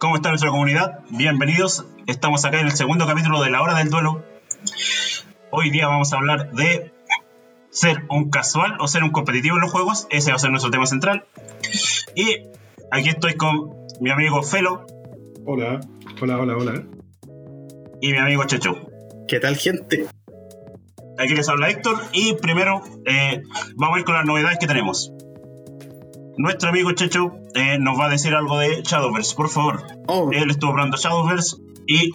¿Cómo está nuestra comunidad? Bienvenidos. Estamos acá en el segundo capítulo de La Hora del Duelo. Hoy día vamos a hablar de ser un casual o ser un competitivo en los juegos. Ese va a ser nuestro tema central. Y aquí estoy con mi amigo Felo. Hola, hola, hola, hola. Y mi amigo Checho. ¿Qué tal, gente? Aquí les habla Héctor. Y primero eh, vamos a ir con las novedades que tenemos nuestro amigo Checho eh, nos va a decir algo de Shadowverse, por favor. Oh. Él estuvo probando Shadowverse y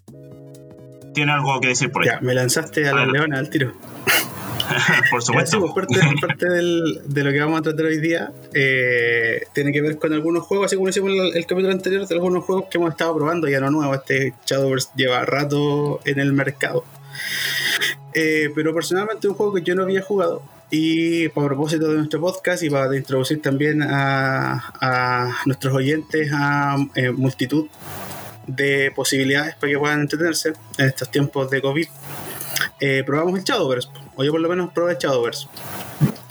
tiene algo que decir por ahí. Ya, me lanzaste a la leona al tiro. por supuesto. Pues, parte, de lo que vamos a tratar hoy día eh, tiene que ver con algunos juegos, así como hicimos el, el, capítulo anterior, de algunos juegos que hemos estado probando, ya no nuevo, este Shadowverse lleva rato en el mercado. Eh, pero personalmente un juego que yo no había jugado y a propósito de nuestro podcast y para introducir también a, nuestros oyentes a eh, multitud de posibilidades para que puedan entretenerse en estos tiempos de COVID, eh, probamos el Shadowverse, o yo por lo menos probé el Shadowverse.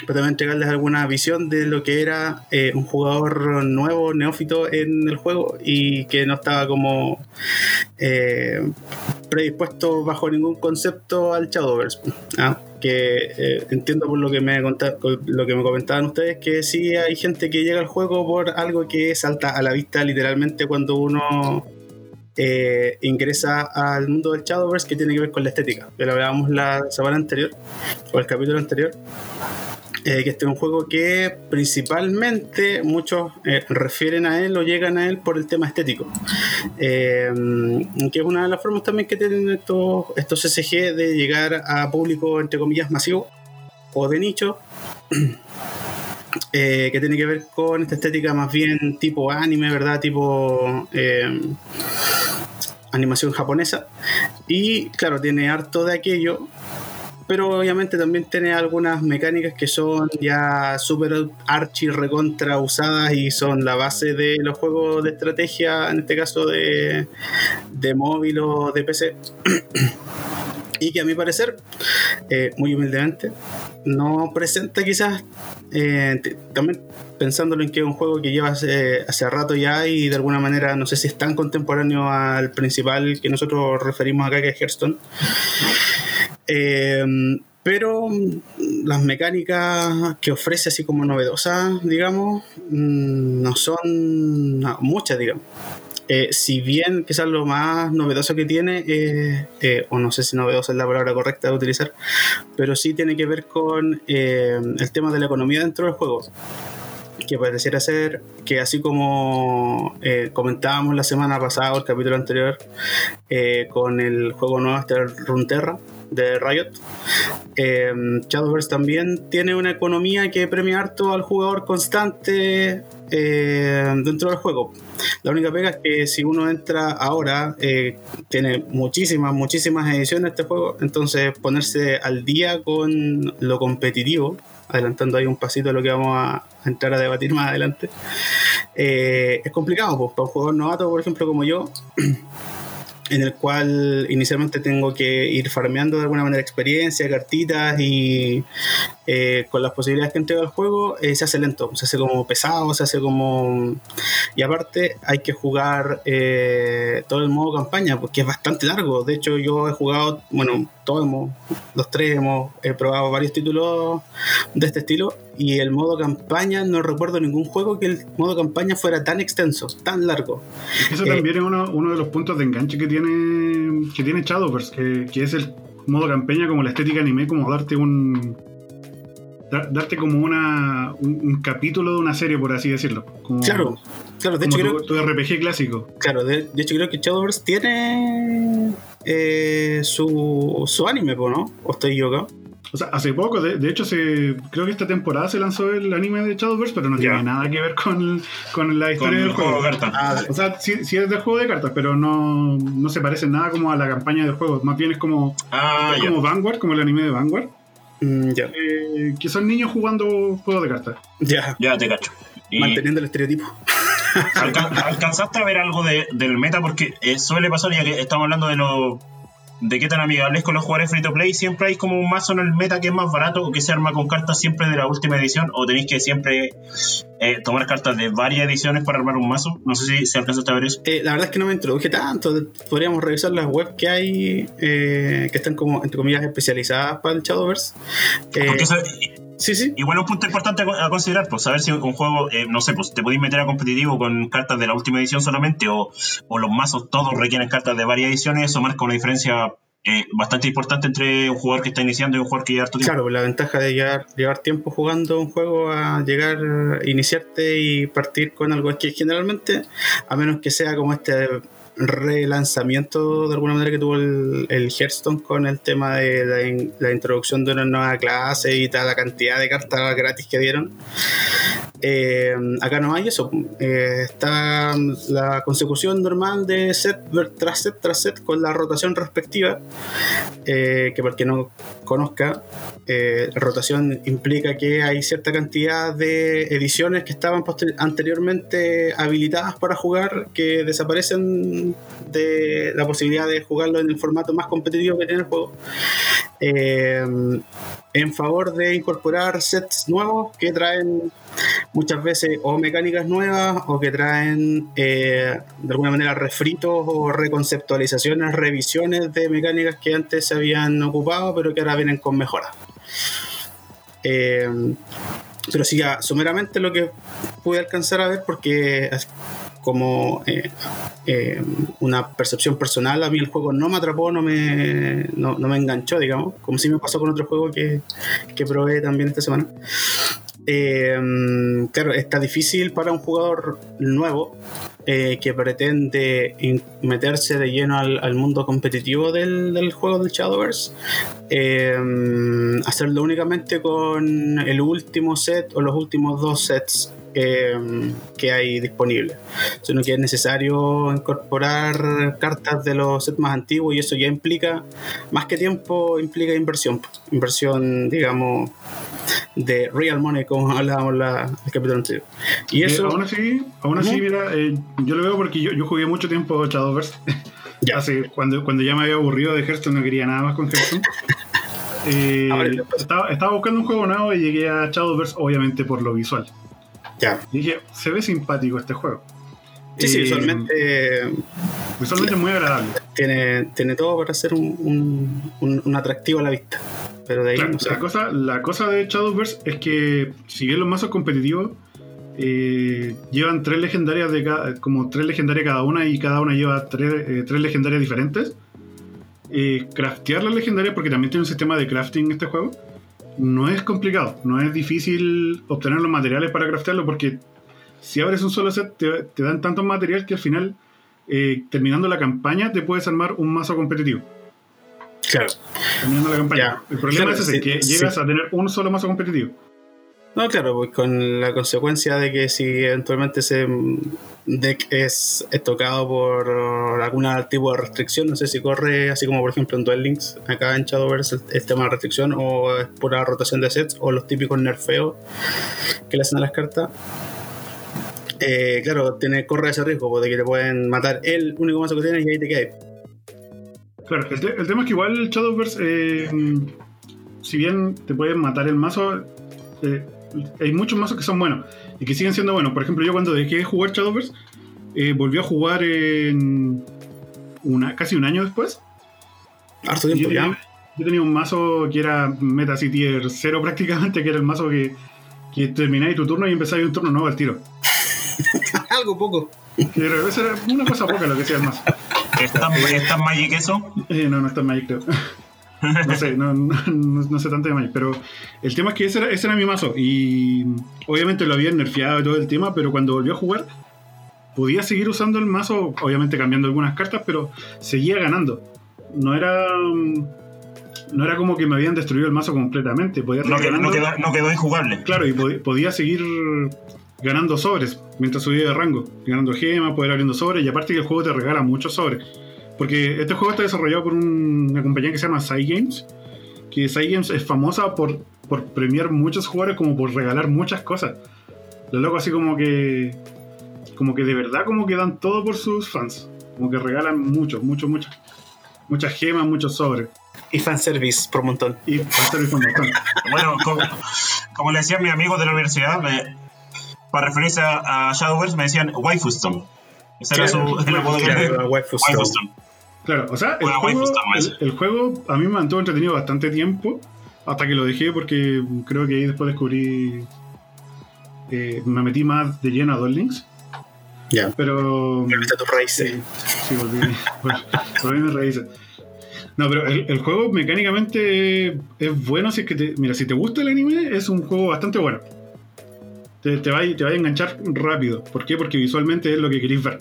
Pero también entregarles alguna visión de lo que era eh, un jugador nuevo, neófito en el juego y que no estaba como predispuesto bajo ningún concepto al Shadowverse. ¿ah? Que eh, entiendo por lo que me lo que me comentaban ustedes que sí hay gente que llega al juego por algo que salta a la vista literalmente cuando uno eh, ingresa al mundo del Shadowverse que tiene que ver con la estética. Que lo hablábamos la semana anterior o el capítulo anterior. Eh, que este es un juego que principalmente muchos eh, refieren a él o llegan a él por el tema estético. Eh, que es una de las formas también que tienen estos, estos de llegar a público, entre comillas, masivo o de nicho. que tiene que ver con esta estética más bien tipo anime, ¿verdad? Tipo animación japonesa. Y claro, tiene harto de aquello, pero obviamente también tiene algunas mecánicas que son ya súper archi recontra usadas y son la base de los juegos de estrategia, en este caso de, de móvil o de PC. y que a mi parecer, eh, muy humildemente, no presenta quizás, eh, también pensándolo en que es un juego que lleva hace, hace, rato ya y de alguna manera no sé si es tan contemporáneo al principal que nosotros referimos acá que es Hearthstone. Eh, pero mm, las mecánicas que ofrece así como novedosas, digamos, mm, no son muchas, digamos. Eh, si bien quizás lo más novedoso que tiene, eh, o no sé si novedoso es la palabra correcta de utilizar, pero sí tiene que ver con el tema de la economía dentro del juego que pareciera ser que así como eh, comentábamos la semana pasada o el capítulo anterior con el juego nuevo este Runterra de Riot, eh, Shadowverse también tiene una economía que premia harto al jugador constante dentro del juego. La única pega es que si uno entra ahora, tiene muchísimas, muchísimas ediciones este juego, entonces ponerse al día con lo competitivo adelantando ahí un pasito de lo que vamos a entrar a debatir más adelante, eh, es complicado, pues, para un jugador novato, por ejemplo, como yo, en el cual inicialmente tengo que ir farmeando de alguna manera experiencia, cartitas y eh, con las posibilidades que entrega el juego eh, se hace lento, se hace como pesado, se hace como... Y aparte hay que jugar eh, todo el modo campaña porque es bastante largo. De hecho yo he jugado, bueno, todos hemos, los tres hemos probado varios títulos de este estilo y el modo campaña, no recuerdo ningún juego que el modo campaña fuera tan extenso, tan largo. Eso también es uno, uno, de los puntos de enganche que tiene, que tiene Shadowverse, que, que es el modo campaña como la estética anime, como darte un darte como una un, capítulo de una serie, por así decirlo. claro, claro, de hecho creo, tu, RPG clásico. Claro, de, hecho creo que Shadowverse tiene eh, su, su anime, ¿no? ¿O estoy yo O sea, hace poco, de, hecho, se, creo que esta temporada se lanzó el anime de Shadowverse, pero no tiene nada que ver con, con la historia del juego. de cartas. Ah, o sea, sí, es del juego de cartas, pero no, no se parece nada como a la campaña del juego. Más bien es como, ah, como Vanguard, como el anime de Vanguard. Mm, eh, que son niños jugando juegos de cartas. Ya. Ya te cacho. Manteniendo el estereotipo. ¿Alcanzaste a ver algo del meta? Porque eh, suele pasar, ya que estamos hablando de los de qué tan amigables con los jugadores free to play. Siempre hay como un mazo en el meta que es más barato o que se arma con cartas siempre de la última edición o tenéis que siempre eh, tomar cartas de varias ediciones para armar un mazo. No sé si se alcanza a ver eso. Eh, la verdad es que no me introduje tanto. Podríamos revisar las webs que hay eh, que están como, entre comillas, especializadas para el Shadowverse. Sí, sí. Igual un punto importante a considerar, pues saber si un juego, no sé, pues te podéis meter a competitivo con cartas de la última edición solamente o, o los mazos todos requieren cartas de varias ediciones, eso marca una diferencia eh, bastante importante entre un jugador que está iniciando y un jugador que lleva tu tiempo. Claro, la ventaja de llevar, llevar tiempo jugando un juego a llegar, iniciarte y partir con algo es que generalmente, a menos que sea como este relanzamiento de alguna manera que tuvo el, Hearthstone con el tema de la, introducción de una nueva clase y tal la cantidad de cartas gratis que dieron. Eh, acá no hay eso. Eh, está la consecución normal de set tras set tras set con la rotación respectiva. Eh, que para que no conozca, la rotación implica que hay cierta cantidad de ediciones que estaban anteriormente habilitadas para jugar que desaparecen de la posibilidad de jugarlo en el formato más competitivo que tiene el juego. Eh, en favor de incorporar sets nuevos que traen muchas veces o mecánicas nuevas o que traen eh, de alguna manera refritos o reconceptualizaciones, revisiones de mecánicas que antes se habían ocupado pero que ahora vienen con mejoras. Eh, pero sí, ya, sumeramente lo que pude alcanzar a ver, porque como eh, eh, una percepción personal, a mí el juego no me atrapó, no me, no, me enganchó, digamos, como si me pasó con otro juego que, que probé también esta semana. Eh, claro, está difícil para un jugador nuevo que pretende meterse de lleno al, mundo competitivo del, del, juego del Shadowverse, hacerlo únicamente con el último set o los últimos dos sets que hay disponible, sino que es necesario incorporar cartas de los sets más antiguos y eso ya implica, más que tiempo, implica inversión, inversión, digamos, de real money, como hablábamos la, el capítulo anterior. Y eh, eso... aún así, aún así mira, eh, yo lo veo porque yo, yo jugué mucho tiempo Shadowverse. Ya. Hace, cuando, cuando ya me había aburrido de Hearthstone, no quería nada más con Hearthstone. Eh, estaba, estaba, buscando un juego nuevo y llegué a Shadowverse, obviamente por lo visual. Ya. dije, se ve simpático este juego. Sí, sí, visualmente. Visualmente muy agradable. Tiene, tiene todo para ser un, un, atractivo a la vista. Pero de ahí la, cosa, la cosa de Shadowverse es que, si bien los mazos competitivos eh, llevan tres legendarias de cada, como tres legendarias cada una y cada una lleva tres, eh, tres legendarias diferentes. Eh, craftear las legendarias, porque también tiene un sistema de crafting este juego no es complicado, no es difícil obtener los materiales para craftearlo porque si abres un solo set te, dan tantos materiales que al final, eh, terminando la campaña, te puedes armar un mazo competitivo. Claro. Terminando la campaña. El problema es ese, que llegas a tener un solo mazo competitivo. No, claro, pues con la consecuencia de que si eventualmente ese deck es, tocado por algún tipo de restricción, no sé si corre así como por ejemplo en Duel Links, acá en Shadowverse el, tema de restricción, o es pura rotación de sets, o los típicos nerfeos que le hacen a las cartas. Eh, claro, tiene, corre ese riesgo de que te pueden matar el único mazo que tienes y ahí te quedas. Claro, el, tema es que igual Shadowverse, eh, si bien te pueden matar el mazo, eh, hay muchos mazos que son buenos y que siguen siendo buenos. Por ejemplo, yo cuando dejé de jugar Shadowverse, eh, volví a jugar en una, casi un año después. Harto tiempo yo, ya. Yo tenía un mazo que era Meta Tier 0 prácticamente, que era el mazo que, que termináis tu turno y empezáis un turno nuevo al tiro. Algo poco. Que era una cosa poca lo que sea el mazo. ¿Está, ¿Está Magic eso? Eh, no, no está Magic, creo. no sé, no, no, sé tanto de Magic, pero el tema es que ese era, ese era mi mazo y obviamente lo había nerfeado y todo el tema, pero cuando volvió a jugar podía seguir usando el mazo, obviamente cambiando algunas cartas, pero seguía ganando. No era no era como que me habían destruido el mazo completamente. Podía no, quedó, no, quedó, injugable. Claro, y podía seguir ganando sobres mientras subía de rango, ganando gemas, poder abriendo sobres, y aparte que el juego te regala muchos sobres. Porque este juego está desarrollado por una compañía que se llama Cygames. Que Cygames es famosa por, por premiar muchos jugadores como por regalar muchas cosas. Lo loco así como que. Como que de verdad como que dan todo por sus fans. Como que regalan mucho, mucho, mucho. Muchas gemas, muchos sobres. Y fanservice por montón. Y fanservice por montón. bueno, como, le decía mi amigo de la universidad, para referirse a, Shadowverse, me decían Waifuston. Ese era su el apodo Claro, o sea, el juego, el, juego a mí me mantuvo entretenido bastante tiempo hasta que lo dejé porque creo que ahí después descubrí. Eh, me metí más de lleno a Links. Ya. Pero. Volviste a tus raíces. Sí, volví, volví a mis raíces. No, pero el, juego mecánicamente es bueno si es que te. Mira, si te gusta el anime, es un juego bastante bueno. Te, te, va, te va a enganchar rápido. ¿Por qué? Porque visualmente es lo que queréis ver.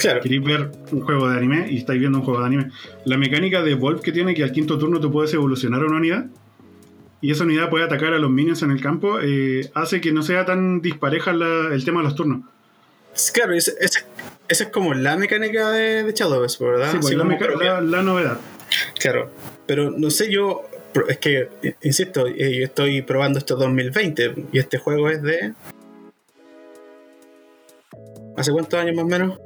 Claro. Queréis ver un juego de anime y estáis viendo un juego de anime. La mecánica de Wolf que tiene que al quinto turno tú puedes evolucionar una unidad y esa unidad puede atacar a los minions en el campo, eh, hace que no sea tan dispareja el tema de los turnos. Claro, esa es como la mecánica de, de Shadows, ¿verdad? Sí, pues, la, la, novedad. Claro, pero no sé yo, es que, insisto, eh, yo estoy probando esto 2020 y este juego es de... ¿Hace cuántos años más o menos?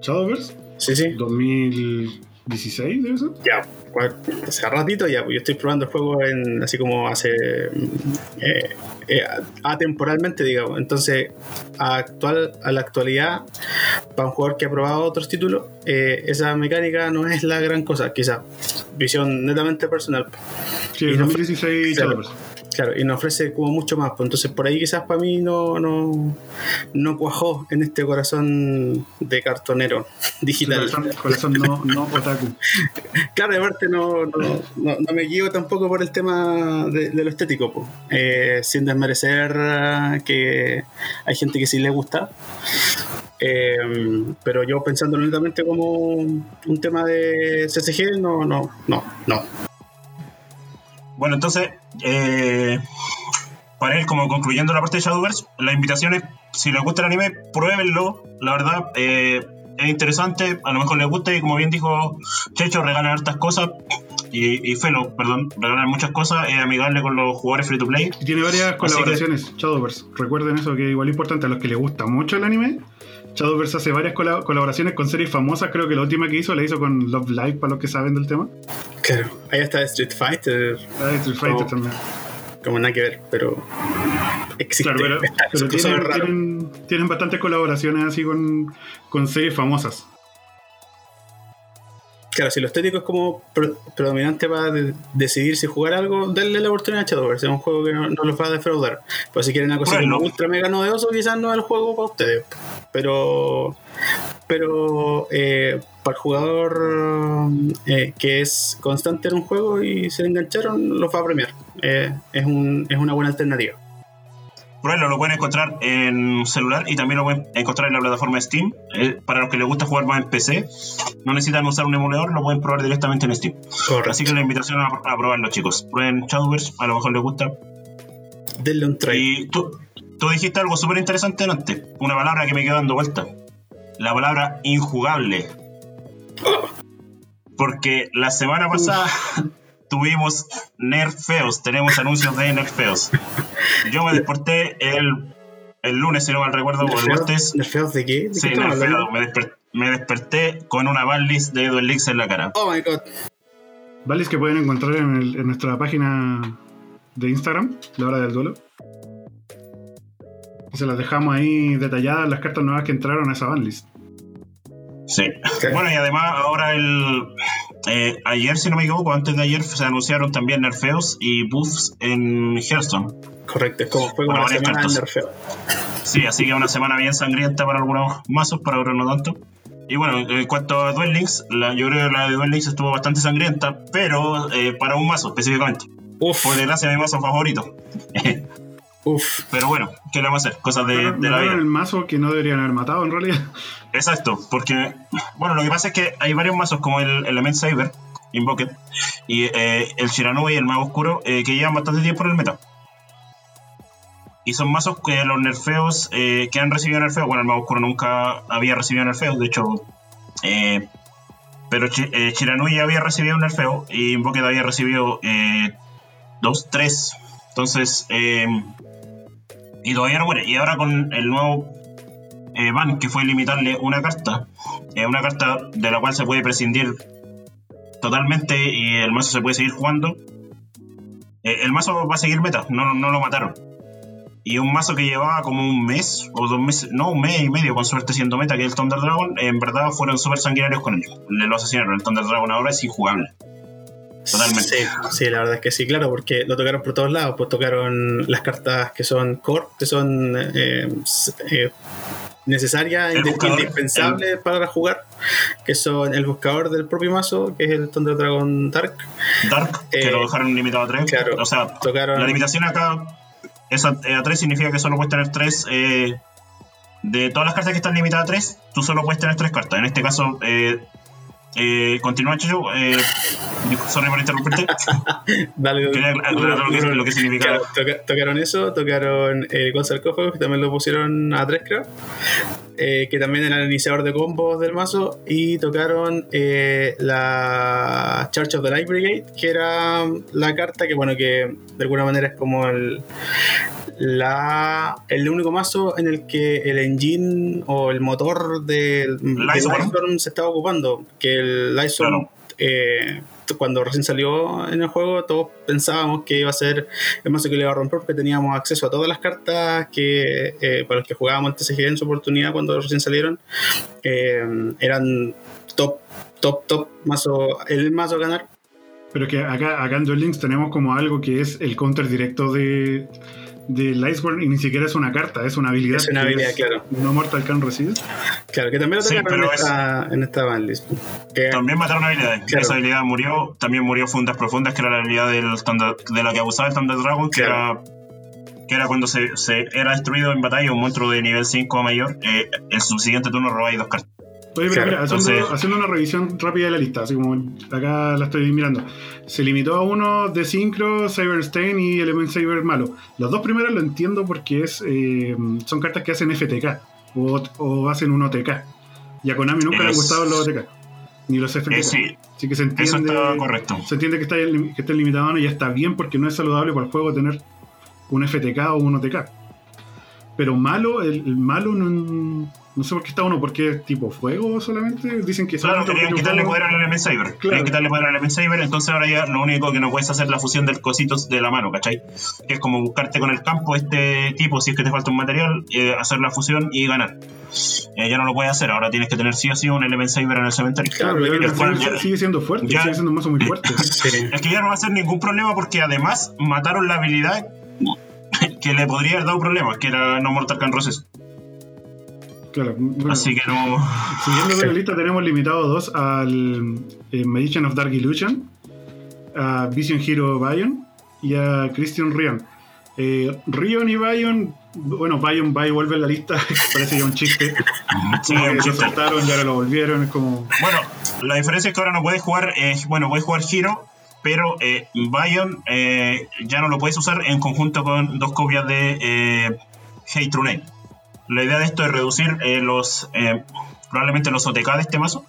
Shadowverse. Sí, sí. 2016, debe ser. Ya, hace ratito ya, pues, yo estoy probando el juego en, así como hace eh, eh, atemporalmente, digamos. Entonces, a, actual, a la actualidad, para un jugador que ha probado otros títulos, eh, esa mecánica no es la gran cosa, quizá. Visión netamente personal. Sí, 2016 Shadowverse. Claro, y nos ofrece como mucho más. Pues entonces por ahí quizás para mí no, no, no cuajó en este corazón de cartonero digital. corazón, no, no otaku. claro, de parte no, no, no, me guío tampoco por el tema de, lo estético, pues. eh, sin desmerecer que hay gente que sí le gusta. Eh, pero yo pensando netamente como un tema de CCG, no, no, no, no. Bueno, entonces, eh, para ir como concluyendo la parte de Shadowverse, la invitación es, si les gusta el anime, pruébenlo, la verdad, eh, es interesante, a lo mejor les gusta y como bien dijo Checho, regalan hartas cosas. Y, Felo, perdón, regalan muchas cosas, es amigable con los jugadores free to play. tiene varias colaboraciones, Shadowverse. Recuerden eso, que es igual importante a los que les gusta mucho el anime. Shadowverse hace varias colaboraciones con series famosas. Creo que la última que hizo la hizo con Love Live, para los que saben del tema. Claro, ahí está Street Fighter. Ah, Street Fighter también. Como nada que ver, pero existe. Claro, pero, tienen, tienen, bastantes colaboraciones así con, con series famosas. Claro, si lo estético es como predominante para decidir si jugar algo, denle la oportunidad a Shadowverse. Es un juego que no, los va a defraudar. Pues si quieren una cosa ultra mega novedoso, quizás no es el juego para ustedes. Pero, pero eh, para el jugador eh, que es constante en un juego y se engancharon, los va a premiar. Eh, es, un, es una buena alternativa. Pruébalo, lo pueden encontrar en celular y también lo pueden encontrar en la plataforma Steam. Eh, para los que les gusta jugar más en PC, no necesitan usar un emulador, lo pueden probar directamente en Steam. Así que la invitación a, a probarlo, chicos. Prueben Shadowverse, a lo mejor les gusta. Denle un try. Y tú, tú dijiste algo súper interesante antes, una palabra que me quedó dando vuelta. La palabra injugable. Porque la semana pasada tuvimos nerfeos, tenemos anuncios de nerfeos. Yo me desperté el, el lunes, si no mal recuerdo, o el martes. ¿Nerfeos de qué? sí, nerfeos. Me, desperté con una ballis de Duel Links en la cara. Oh my god. Ballis que pueden encontrar en, en nuestra página de Instagram, la hora del duelo. Se las dejamos ahí detalladas las cartas nuevas que entraron a esa banlist. Sí. Bueno, y además ahora el, eh, ayer, si no me equivoco, antes de ayer se anunciaron también nerfeos y buffs en Hearthstone. Correcto, es como fue una semana de nerfeo. Sí, así que una semana bien sangrienta para algunos mazos, para otros no tanto. Y bueno, en cuanto a Duel Links, la, yo creo que la de Duel Links estuvo bastante sangrienta, pero eh, para un mazo específicamente. Uf. Por desgracia, mi mazo favorito. Uf. Pero bueno, ¿qué le vamos a hacer? Cosas de, la vida. el mazo que no deberían haber matado en realidad. Exacto, porque, bueno, lo que pasa es que hay varios mazos como el Element Saber, Invoker, y eh, el Shiranui y el Mago Oscuro, eh, que llevan bastante tiempo en el meta. Y son mazos que los nerfeos eh, que han recibido nerfeos, bueno, el Mago Oscuro nunca había recibido nerfeos, de hecho, pero Shiranui había recibido un nerfeo y Invoker había recibido dos, tres. Entonces, y todavía. Y ahora con el nuevo eh, ban, que fue limitarle una carta, eh, una carta de la cual se puede prescindir totalmente y el mazo se puede seguir jugando. Eh, el mazo va a seguir meta, no, no lo mataron. Y un mazo que llevaba como un mes o dos meses, no, un mes y medio con suerte siendo meta, que es el Thunder Dragon, en verdad fueron súper sanguinarios con ellos. Le lo asesinaron. El Thunder Dragon ahora es injugable. Totalmente. Sí, la verdad es que sí, claro, porque lo tocaron por todos lados. Pues tocaron las cartas que son core, que son eh, eh, necesarias, indispensables para jugar, que son el buscador del propio mazo, que es el Thunder Dragon Dark. Dark, que lo eh, dejaron limitado a 3. Claro, o sea, tocaron... la limitación acá es a, 3, significa que solo puedes tener 3. de todas las cartas que están limitadas a 3, tú solo puedes tener 3 cartas. En este caso, eh, continúa, Chicho. Eh, sorry por interrumpirte. Dale, Quería aclarar lo, que, lo que significa. tocaron eso, tocaron eh, con sarcófago, que también lo pusieron a 3, creo. Eh, que también era el iniciador de combos del mazo. Y tocaron eh, la Church of the Light Brigade, que era la carta que, bueno, que de alguna manera es como el la, el único mazo en el que el engine o el motor del, Lightstorm se estaba ocupando. Que el Lightstorm, eh, cuando recién salió en el juego, todos pensábamos que iba a ser el mazo que le iba a romper porque teníamos acceso a todas las cartas que eh, para los que jugábamos el TCG en su oportunidad cuando recién salieron. Eh, eran top, top, top mazo, el mazo a ganar. Pero que acá, acá en Duel Links tenemos como algo que es el counter directo de del Iceborne y ni siquiera es una carta, es una habilidad. Es una habilidad, claro. No Mortal Can Reside. Claro, que también lo tenemos en, esta, en esta bandlist. También mataron habilidades. Esa habilidad murió. También murió Fundas Profundas, que era la habilidad del de la que abusaba el Thunder Dragon, que era que era cuando se, se, era destruido en batalla un monstruo de nivel 5 o mayor, eh, el subsiguiente turno robáis dos cartas. Oye, mira, haciendo, una revisión rápida de la lista, así como acá la estoy mirando. Se limitó a uno de Synchro, Cyberstain y Element Cyber malo. Los dos primeros lo entiendo porque es eh, son cartas que hacen FTK o, hacen un OTK. Y a Konami nunca le han gustado los OTK, ni los FTK. sí. Así que se entiende, Eso está correcto. Se entiende que está, que está limitado y ya está bien porque no es saludable para el juego tener un FTK o un OTK. Pero malo, el malo no no sé por qué está uno, porque es tipo fuego solamente. Dicen que Claro, querían quitarle poder al Element Saber. Querían quitarle poder al Element Saber, entonces ahora ya lo único que no puedes hacer es la fusión del cositos de la mano, ¿cachai? Que es como buscarte con el campo este tipo, si es que te falta un material, eh, hacer la fusión y ganar. Eh, ya no lo puedes hacer, ahora tienes que tener sí o sí un Element Saber en el cementerio. Claro, el sigue siendo fuerte, sigue siendo un mazo muy fuerte. Es que ya no va a ser ningún problema porque además mataron la habilidad que le podría haber dado problemas, que era No Mortal Can Roses. Claro. Así que no. Siguiendo con la lista, tenemos limitado dos al eh, Magician of Dark Illusion, a Vision Hero Bion y a Christian Rion. Eh, Rion y Bion, bueno, Bion va y vuelve a la lista, parece ya un chiste. Sí, un chiste. saltaron y ahora lo volvieron, es como. Bueno, la diferencia es que ahora no puedes jugar, eh, bueno, puedes jugar Hero, pero eh, Bion eh, ya no lo puedes usar en conjunto con dos copias de eh, Hate True la idea de esto es reducir eh, los eh, probablemente los OTK de este mazo.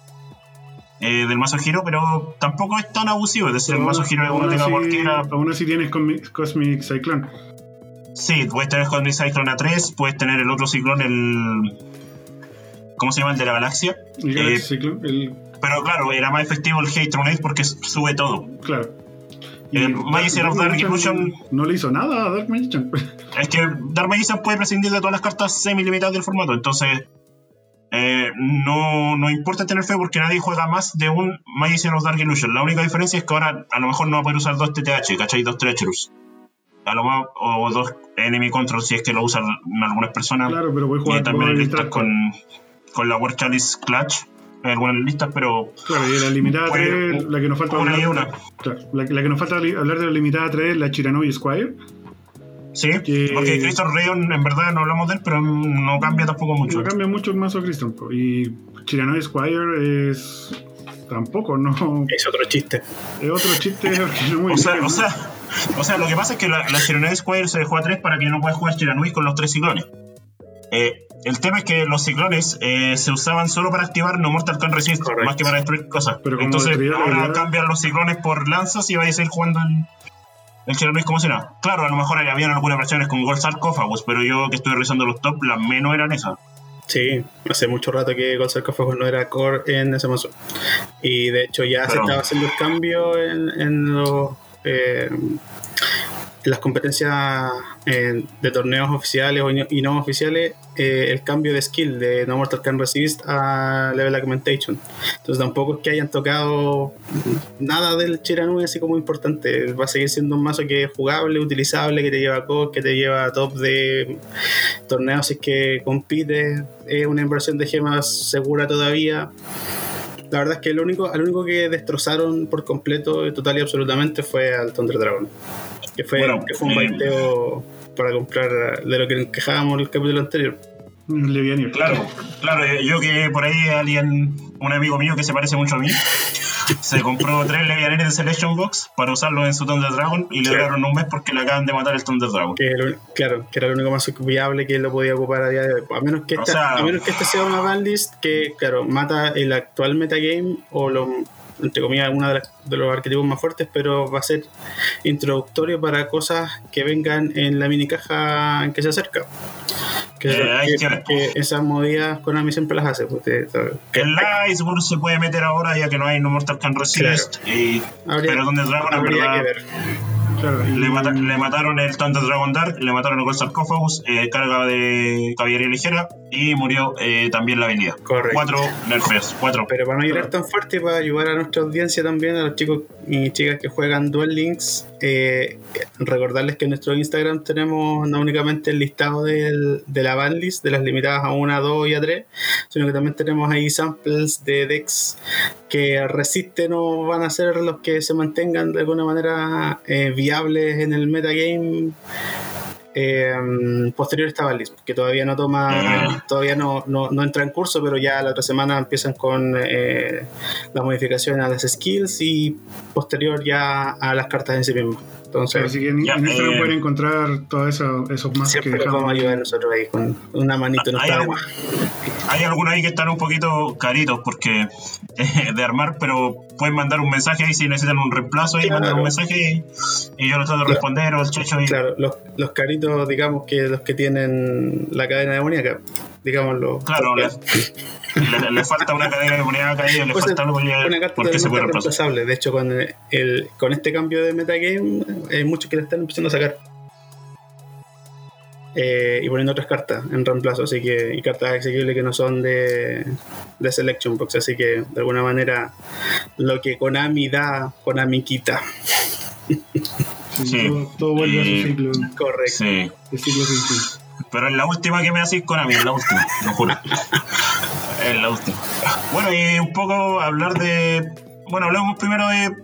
Eh, del mazo giro, pero tampoco es tan abusivo. Es decir, el mazo giro es un OTK cualquiera. Aún así tienes Cosmic Cyclone. Sí, puedes tener Cosmic Cyclone a 3, puedes tener el otro ciclón, el. ¿Cómo se llama? El de la galaxia. El Galaxy el... Pero claro, era más efectivo el Hate porque sube todo. Claro. Eh, Magician of Dark Illusion. No le hizo nada a Dark Magician. Es que Dark Magician puede prescindir de todas las cartas semi-limitadas del formato, entonces. Eh, no, no importa tener fe porque nadie juega más de un Magician of Dark Illusion. La única diferencia es que ahora a lo mejor no va a poder usar dos TTH, ¿cachai? Dos Treacherous. A lo más, o dos Enemy Control si es que lo usan algunas personas. Claro, pero voy a jugar y también listas con, con la War Chalice Clutch algunas listas, pero. Claro, y la limitada 3, la que nos falta una hablar. una. Claro, la, la, que nos falta hablar de la limitada 3 es la Chiranoy Squire. Sí, que, porque Christian Rayon en verdad no hablamos de él, pero no cambia tampoco mucho. No cambia mucho el mazo Christian. Y Chiranoy Squire es. Tampoco, no. Es otro chiste. Es otro chiste no muy o, sea, o, sea, o sea, lo que pasa es que la, la Chiranoy Squire se dejó a 3 para que no pueda jugar Chiranoy con los tres ciclones. Eh, el tema es que los ciclones eh, se usaban solo para activar no Mortal Kombat Resist, más que para destruir cosas. Pero Entonces ahora cambian los ciclones por lanzas y vais a ir jugando el, el como si nada. Claro, a lo mejor habían algunas versiones con Gold Sarcophagus, pero yo que estoy revisando los top, las menos eran esas. Sí, hace mucho rato que Ghost Sarcófago no era core en ese mazo. Y de hecho ya se estaba haciendo el cambio en, en los. Eh, las competencias eh, de torneos oficiales y no oficiales, eh, el cambio de skill de No Mortal Can Resist a Level Augmentation. Entonces tampoco es que hayan tocado nada del Chiranui así como importante. Va a seguir siendo un mazo que es jugable, utilizable, que te lleva a que te lleva a top de torneos y que compite. Es una inversión de gemas segura todavía. La verdad es que lo único, lo único que destrozaron por completo, total y absolutamente, fue al Thunder Dragon que fue, que fue un eh, baiteo para comprar de lo que quejábamos en el capítulo anterior. Claro, claro, eh, yo que por ahí alguien, un amigo mío que se parece mucho a mí, se compró tres Levianeres de Selection Box para usarlo en su Thunder Dragon y le duraron un mes porque le acaban de matar el Thunder Dragon. claro, que era lo único más viable que él lo podía ocupar a día de hoy. A menos que esta, a menos que esta sea una bandlist que, claro, mata el actual metagame o lo entre comillas, uno de, de, los arquetipos más fuertes, pero va a ser introductorio para cosas que vengan en la mini caja en que se acerca. Que, eh, esas movidas Konami siempre las hace. Pues, el Iceborne se puede meter ahora ya que no hay No Mortal Can Resist, y, pero donde Dragon en verdad le, mataron el Thunder Dragon Dark, le mataron el Gold Sarcophagus, eh, carga de caballería ligera y murió eh, también la habilidad. Correcto. Cuatro nerfeos, cuatro. Pero para no ir tan fuerte, para ayudar a nuestra audiencia también, a los chicos y chicas que juegan Duel Links, eh, recordarles que en nuestro Instagram tenemos no únicamente el listado de la bandlist, de las limitadas a 1, a 2 y a 3, sino que también tenemos ahí samples de decks que resisten o van a ser los que se mantengan de alguna manera eh, viables en el metagame eh, posterior a esta Valis, que todavía no toma, todavía no, no, entra en curso, pero ya la otra semana empiezan con eh, las modificaciones a las skills y posterior ya a las cartas en sí mismas. Entonces, así que en, ya, Instagram eh, pueden encontrar todos eso, esos más que dejamos. vamos a ayudar nosotros ahí con una manito en hay, agua. Hay algunos ahí que están un poquito caritos porque eh, de armar, pero pueden mandar un mensaje ahí si necesitan un reemplazo y mandan un mensaje y, yo lo trato de responder o el checho. Y... Claro, los, los caritos, digamos que los que tienen la cadena demoníaca digámoslo. Claro, le, le, falta una cadena demoníaca ahí, le pues falta algo una carta porque se puede reemplazar. De hecho, con, el, con este cambio de metagame, hay muchos que le están empezando a sacar. Eh, y poniendo otras cartas en reemplazo, así que, y cartas exequibles que no son de, de Selection Box, así que de alguna manera lo que Konami da, Konami quita. Sí, Todo, vuelve a su ciclo. Correcto. Sí. El ciclo sin pero es la última que me hacéis con a mí, es la última, lo juro. es la última. Bueno, y un poco hablar de. Bueno, hablemos primero de,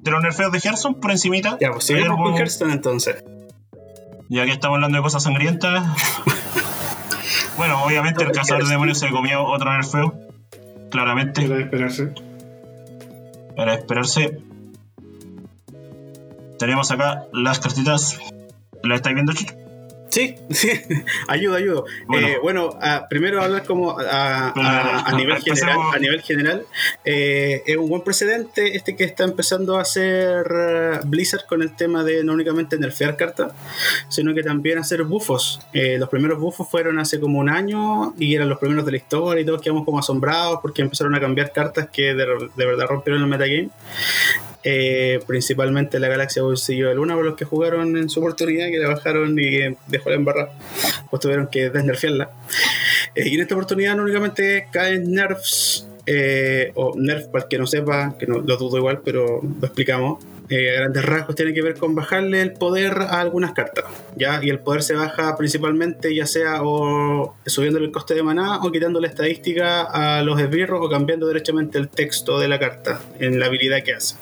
de los nerfeos de Hearthstone por encimita. Ya, pues sigamos con Hearthstone entonces. Ya que estamos hablando de cosas sangrientas. bueno, obviamente el cazador de demonios se comió otro nerfeo. Claramente. Era de esperarse. Era de esperarse. Tenemos acá las cartitas. ¿Las estáis viendo, Chicho? Sí, sí, ayuda, ayuda. Bueno, eh, primero hablar como a, nivel general, a nivel general eh, es un buen precedente este que está empezando a hacer eh, Blizzard con el tema de no únicamente nerfear cartas, sino que también hacer bufos. los primeros bufos fueron hace como un año y eran los primeros de la historia y todos quedamos como asombrados porque empezaron a cambiar cartas que de, de verdad rompieron el metagame. Eh, principalmente la Galaxia Bolsillo de Luna, por los que jugaron en su oportunidad, que la bajaron y dejó la embarrada, pues tuvieron que desnerfearla. Eh, y en esta oportunidad no únicamente caen nerfs, eh, o nerf para el que no sepa, que no lo dudo igual, pero lo explicamos eh, a grandes rasgos tiene que ver con bajarle el poder a algunas cartas, ¿ya? Y el poder se baja principalmente ya sea o subiéndole el coste de maná o quitando la estadística a los esbirros o cambiando derechamente el texto de la carta en la habilidad que hace,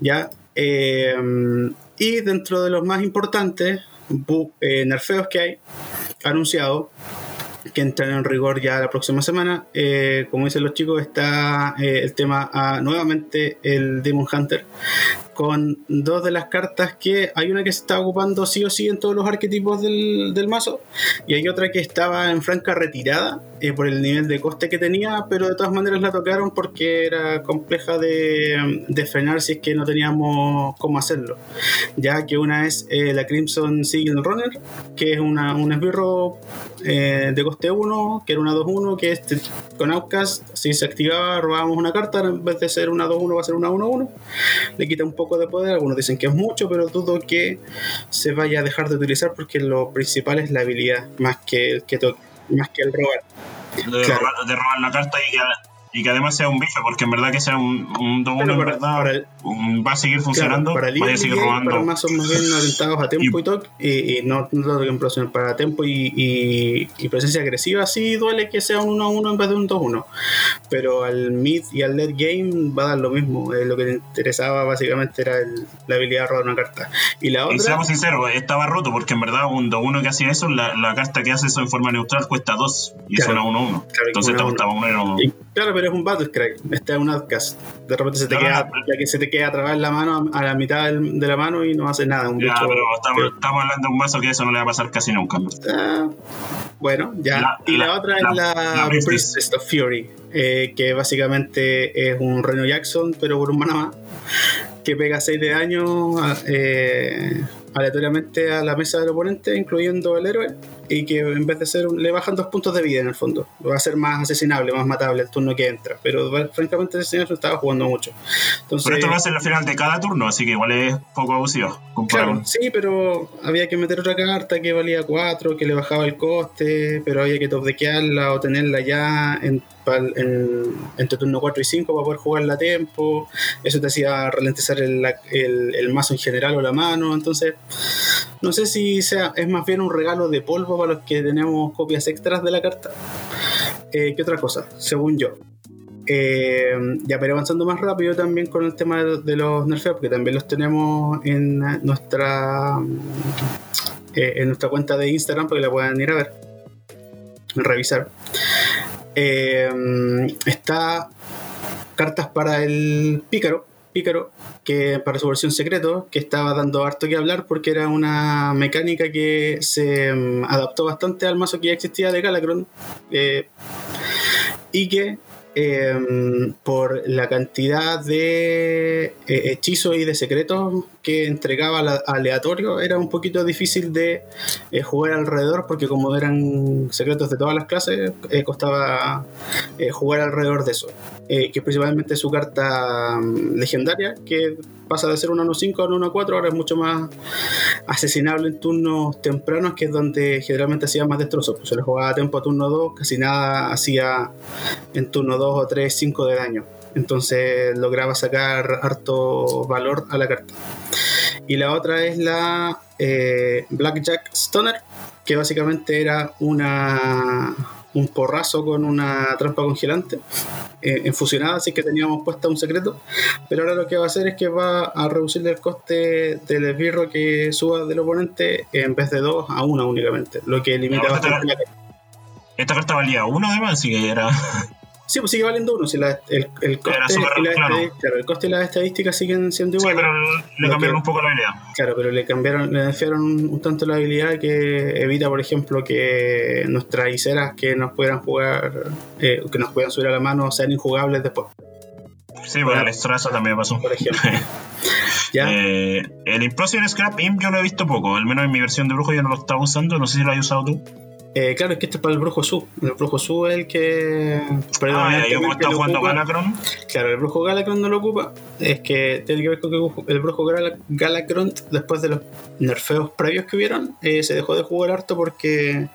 ¿ya? Eh, y dentro de los más importantes, eh, nerfeos que hay anunciado que entran en rigor ya la próxima semana. Eh, como dicen los chicos, está eh, el tema a, nuevamente el Demon Hunter, con dos de las cartas que hay una que se está ocupando sí o sí en todos los arquetipos del, del mazo, y hay otra que estaba en franca retirada eh, por el nivel de coste que tenía, pero de todas maneras la tocaron porque era compleja de, de frenar si es que no teníamos cómo hacerlo. Ya que una es la Crimson Sigil Runner, que es una, un esbirro eh, de coste 1, que era una 2-1, que este, con Outcast, si se activaba, robábamos una carta, en vez de ser una 2-1 va a ser una 1-1. Le quita un poco de poder, algunos dicen que es mucho, pero dudo que se vaya a dejar de utilizar porque lo principal es la habilidad, más que el, que más que el robar. De, robar, de robar la carta y que y que además sea un bicho, porque en verdad que sea un, un 2 en verdad va a seguir funcionando, para el va a seguir robando. Para más son más bien orientados a tempo y, toque, y, no, no lo para tempo y, y, presencia agresiva sí duele que sea un 1-1 en vez de un 2-1, pero al mid y al late game va a dar lo mismo, eh, lo que le interesaba básicamente era la habilidad de robar una carta. Y la otra... Y seamos sinceros, estaba roto, porque en verdad un 2-1 que hacía eso, la, la, carta que hace eso en forma neutral cuesta 2 y claro, es una 1-1. Entonces te costaba 1 Claro, pero es un Battle Crack, este es un Outcast. De repente se te, queda, ya que se te queda atrás la mano a la mitad de la mano y no hace nada. Un ya, pero estamos, hablando de un mazo que eso no le va a pasar casi nunca. Ah, bueno, ya. y la, otra es la, Priestess of Fury, eh, que básicamente es un Reno Jackson, pero por un mana más, que pega 6 de daño. Eh, aleatoriamente a la mesa del oponente, incluyendo el héroe, y que en vez de ser, le bajan dos puntos de vida en el fondo. Va a ser más asesinable, más matable el turno que entra. Pero francamente ese señor estaba jugando mucho. Entonces, pero esto va a ser la final de cada turno, así que igual es poco abusivo. Claro, sí, pero había que meter otra carta que valía 4, que le bajaba el coste, pero había que topdequearla o tenerla ya en, en, tu turno 4 y 5 para poder jugarla a tiempo. Eso te hacía ralentizar el, el, el mazo en general o la mano. Entonces, no sé si sea, es más bien un regalo de polvo para los que tenemos copias extras de la carta eh, que otra cosa, según yo. Eh, ya, pero avanzando más rápido también con el tema de, los nerfeos, porque también los tenemos en nuestra eh, en nuestra cuenta de Instagram para que la puedan ir a ver, revisar. está cartas para el pícaro, Pícaro, que para su versión secreto, que estaba dando harto que hablar porque era una mecánica que se mm, adaptó bastante al mazo que ya existía de Galacron eh, y que Em, por la cantidad de eh, hechizos y de secretos que entregaba aleatorio, era un poquito difícil de eh, jugar alrededor, porque como eran secretos de todas las clases, costaba jugar alrededor de eso. Que principalmente su carta mm, legendaria, que pasa de ser un 1-5 a un 1-4, ahora es mucho más asesinable en turnos tempranos, que es donde generalmente hacía más destrozos. Pues se le jugaba a tiempo a turno 2, casi nada hacía en turno 2 o 3, 5 de daño. Entonces lograba sacar harto valor a la carta. Y la otra es la eh, Blackjack Stoner, que básicamente era una un porrazo con una trampa congelante eh, infusionada, así que teníamos puesta un secreto. Pero ahora lo que va a hacer es que va a reducir el coste del esbirro que suba del oponente en vez de 2 a 1 únicamente, lo que limita bastante la Esta carta valía 1 además, así que era. Sí, pues sigue valiendo uno. Si el, el, coste y la claro. el coste y las estadísticas siguen siendo iguales. Sí, pero le cambiaron un poco la habilidad. Claro, pero le cambiaron, le desfiaron un tanto la habilidad que evita, por ejemplo, que nuestras iceras que nos puedan jugar, eh, que nos puedan subir a la mano, sean injugables después. Sí, bueno, el Estraza también pasó. Por ejemplo. ¿Ya? Eh, el Implosion Scrap Imp yo lo he visto poco, al menos en mi versión de brujo yo no lo estaba usando, no sé si lo has usado tú. Eh, claro, es que este es para el Brujo Su. El Brujo Su es el que. Ah, como está jugando Galacron. Claro, el Brujo Galacron no lo ocupa. Es que tiene que ver con que el Brujo Galacron, después de los nerfeos previos que hubieron, eh, se dejó de jugar harto porque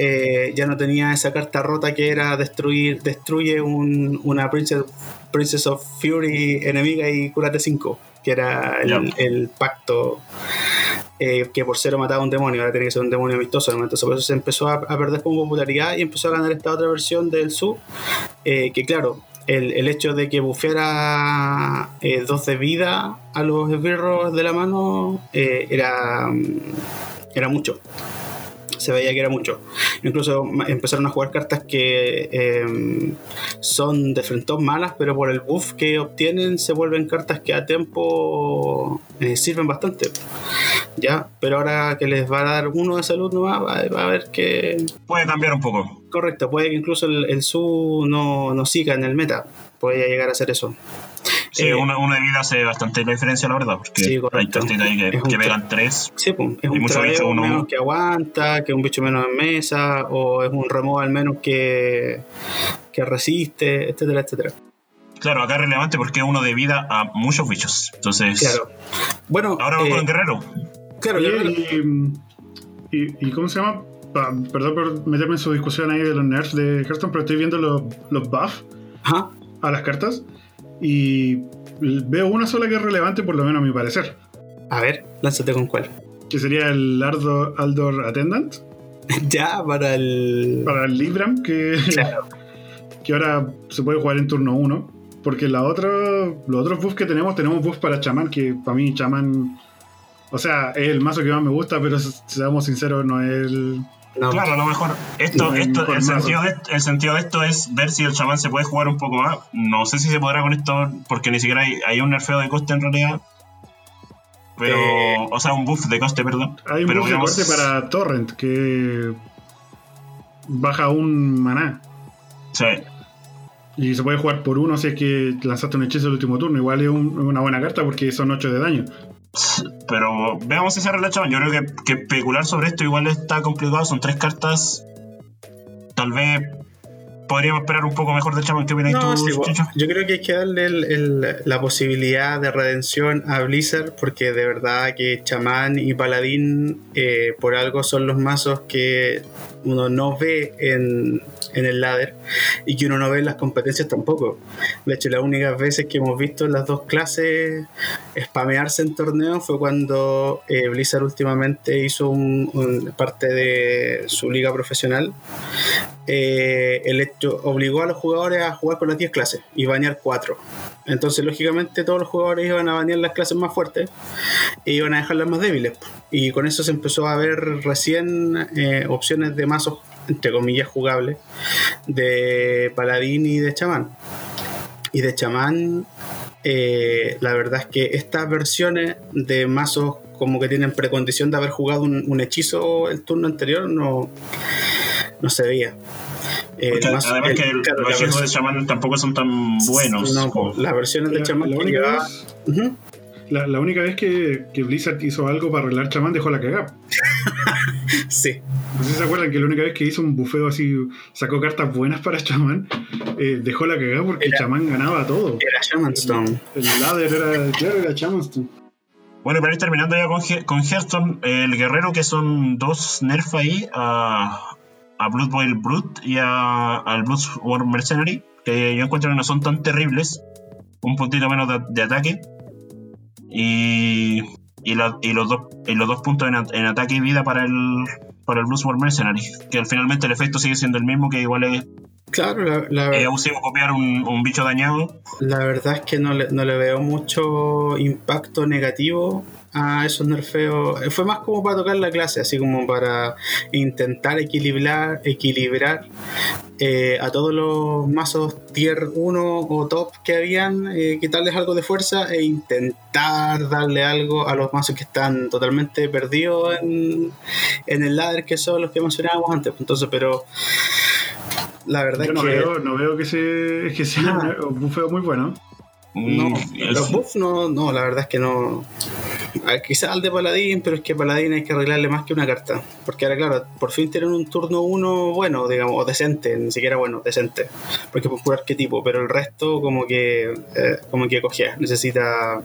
eh, ya no tenía esa carta rota que era destruir destruye un, una Princess, Princess of Fury enemiga y curate 5, que era el, el pacto eh, que por cero mataba a un demonio, ahora tiene que ser un demonio amistoso. Entonces, por eso se empezó a, perder con popularidad y empezó a ganar esta otra versión del SU. Eh, que, claro, el, el, hecho de que bufeara eh, dos de vida a los esbirros de la mano era, era mucho se veía que era mucho. Incluso empezaron a jugar cartas que em, son de frentón malas, pero por el buff que obtienen se vuelven cartas que a tiempo eh, sirven bastante. Ya, pero ahora que les va a dar uno de salud nomás, va, va a ver que... Puede cambiar un poco. Correcto, puede que incluso el, el SU no, no siga en el meta. Puede llegar a ser eso. Sí, eh, uno, de vida hace bastante la diferencia, la verdad, porque hay cartitas ahí que, que pegan tres. Sí, pues, es un bicho menos que aguanta, que un bicho menos en mesa, o es un removal menos que, que resiste, etcétera, etcétera. Claro, acá es relevante porque es uno de vida a muchos bichos. Entonces. Claro. Bueno. Ahora vamos con el eh, guerrero. Claro, y, y, ¿cómo se llama? perdón por meterme en su discusión ahí de los nerfs de Hearthstone, pero estoy viendo los, los buffs a las cartas y veo una sola que es relevante, por lo menos a mi parecer. A ver, lánzate con cuál. Que sería el Ardor, Aldor Attendant. ya, para el. Para el Libram, que, que ahora se puede jugar en turno 1. Porque la otra, los otros buffs que tenemos, tenemos buffs para chamán, que para mí chamán. O sea, es el mazo que más me gusta, pero seamos sinceros, no es el Claro, a lo mejor. Esto, esto, el, sentido de, el sentido de esto es ver si el chamán se puede jugar un poco más. No sé si se podrá con esto, porque ni siquiera hay, hay un nerfeo de coste en realidad. Pero, eh, o sea, un buff de coste, perdón. Hay un buff de coste para Torrent que baja un maná. Sí. Y se puede jugar por uno si es que lanzaste un hechizo el último turno. Igual es una buena carta porque son 8 de daño. Pero veamos si se relacha. Yo creo que, que especular sobre esto igual está complicado. Son tres cartas. Tal vez podríamos esperar un poco mejor del chamán. ¿Qué opinas tú, Yo creo que hay que darle la posibilidad de redención a Blizzard porque de verdad que chamán y paladín eh, por algo son los mazos que uno no ve en, en el ladder y que uno no ve en las competencias tampoco. De hecho, las únicas veces que hemos visto las dos clases spamearse en torneos fue cuando eh, Blizzard últimamente hizo un, parte de su liga profesional. Eh, el hecho obligó a los jugadores a jugar con las 10 clases y bañar 4. Entonces, lógicamente, todos los jugadores iban a bañar las clases más fuertes e iban a dejar las más débiles. Y con eso se empezó a ver recién eh, opciones de mazos entre comillas, jugable de paladín y de chamán. Y de chamán, eh, la verdad es que estas versiones de mazos como que tienen precondición de haber jugado un, hechizo el turno anterior no, no se veía. Eh, además que los hechizos de chamán tampoco son tan buenos. las versiones de chamán la, la, única vez que, que, Blizzard hizo algo para arreglar chamán dejó la cagada. sí. No sé si se acuerdan que la única vez que hizo un bufeo así, sacó cartas buenas para chamán, eh, dejó la cagada porque el chamán ganaba todo. Era Shamanstone. El, el ladder era, claro, era Shamanstone. Bueno, para ir terminando ya con, con Hearthstone, el guerrero que son dos nerf ahí a, a Blood Boil Brute y a, al Bloodworm Mercenary, que yo encuentro que no son tan terribles, un puntito menos de ataque, y, y, y, los, dos, y los dos puntos en, ataque y vida para el, para el War Mercenary, que finalmente el efecto sigue siendo el mismo, que igual es Claro, la, la es copiar un, un, bicho dañado. La verdad es que no le, no le veo mucho impacto negativo a esos nerfeos. Fue más como para tocar la clase, así como para intentar equilibrar, equilibrar eh, a todos los mazos tier 1 o top que habían, eh, quitarles algo de fuerza e intentar darle algo a los mazos que están totalmente perdidos en, en el ladder, que son los que mencionábamos antes. Entonces, pero la verdad Yo no que. Veo, no veo que, se, que sea un bufeo muy bueno. No, los buffs no, no, la verdad es que no. Quizás al de Paladín, pero es que Paladín hay que arreglarle más que una carta. Porque ahora, claro, por fin tienen un turno uno bueno, digamos, o decente, ni siquiera bueno, decente. Porque por puro arquetipo, pero el resto, como que, eh, como que cogía, necesita.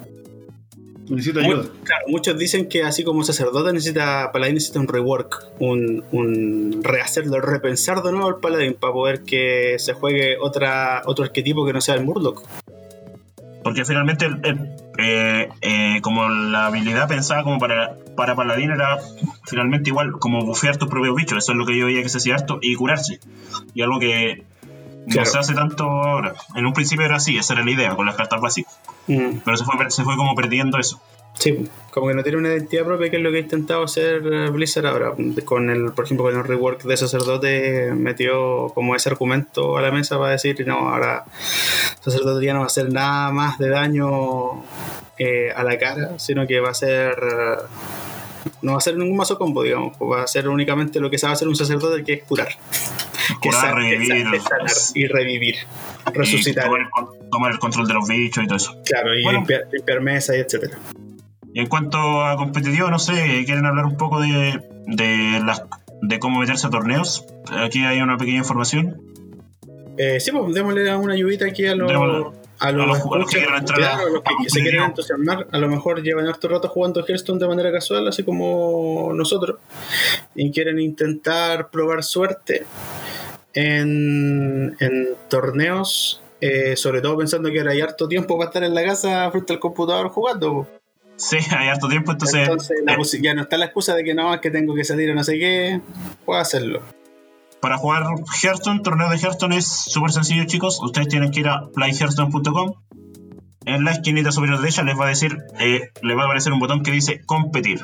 Necesita ayuda. claro, muchos dicen que así como sacerdote necesita, Paladín necesita un rework, un, un rehacerlo, repensar de nuevo el Paladín para poder que se juegue otra, otro arquetipo que no sea el Murloc. Porque finalmente, eh, eh, como la habilidad pensada como para, para Paladín era finalmente igual como bufear tus propios bichos. Eso es lo que yo veía que se hacía harto y curarse. Y algo que no se hace tanto ahora. En un principio era así, esa era la idea con las cartas básicas. Mm. Pero se fue, se fue como perdiendo eso. Sí, como que no tiene una identidad propia, que es lo que ha intentado hacer eh, Blizzard ahora. Con el, por ejemplo, con el rework de sacerdote, metió como ese argumento a la mesa para decir: no, ahora sacerdote ya no va a hacer nada más de daño eh, a la cara, sino que va a ser. No va a ser ningún mazo combo, digamos. Va a ser únicamente lo que sabe hacer un sacerdote, que es curar. curar, revivir. y revivir. Resucitar. tomar, el control de los bichos y todo eso. Claro, y limpiar, mesa y etcétera. Y en cuanto a competitivo, no sé, ¿quieren hablar un poco de, de, las, de cómo meterse a torneos? Aquí hay una pequeña información. Eh, sí, pues démosle una ayudita aquí a los, a los, que quieren entrar los que se quieren entusiasmar. A lo mejor llevan harto rato jugando Hearthstone de manera casual, así como nosotros, y quieren intentar probar suerte en, en torneos, eh, sobre todo pensando que ahora hay harto tiempo para estar en la casa frente al computador jugando. Sí, hay harto tiempo, entonces. Entonces ya no está la excusa de que no, es que tengo que salir o no sé qué, puedo hacerlo. Para jugar Hearthstone, torneo de Hearthstone es súper sencillo, chicos. Ustedes tienen que ir a playhearthstone.com. En la esquinita superior derecha les va a decir, eh, les va a aparecer un botón que dice competir.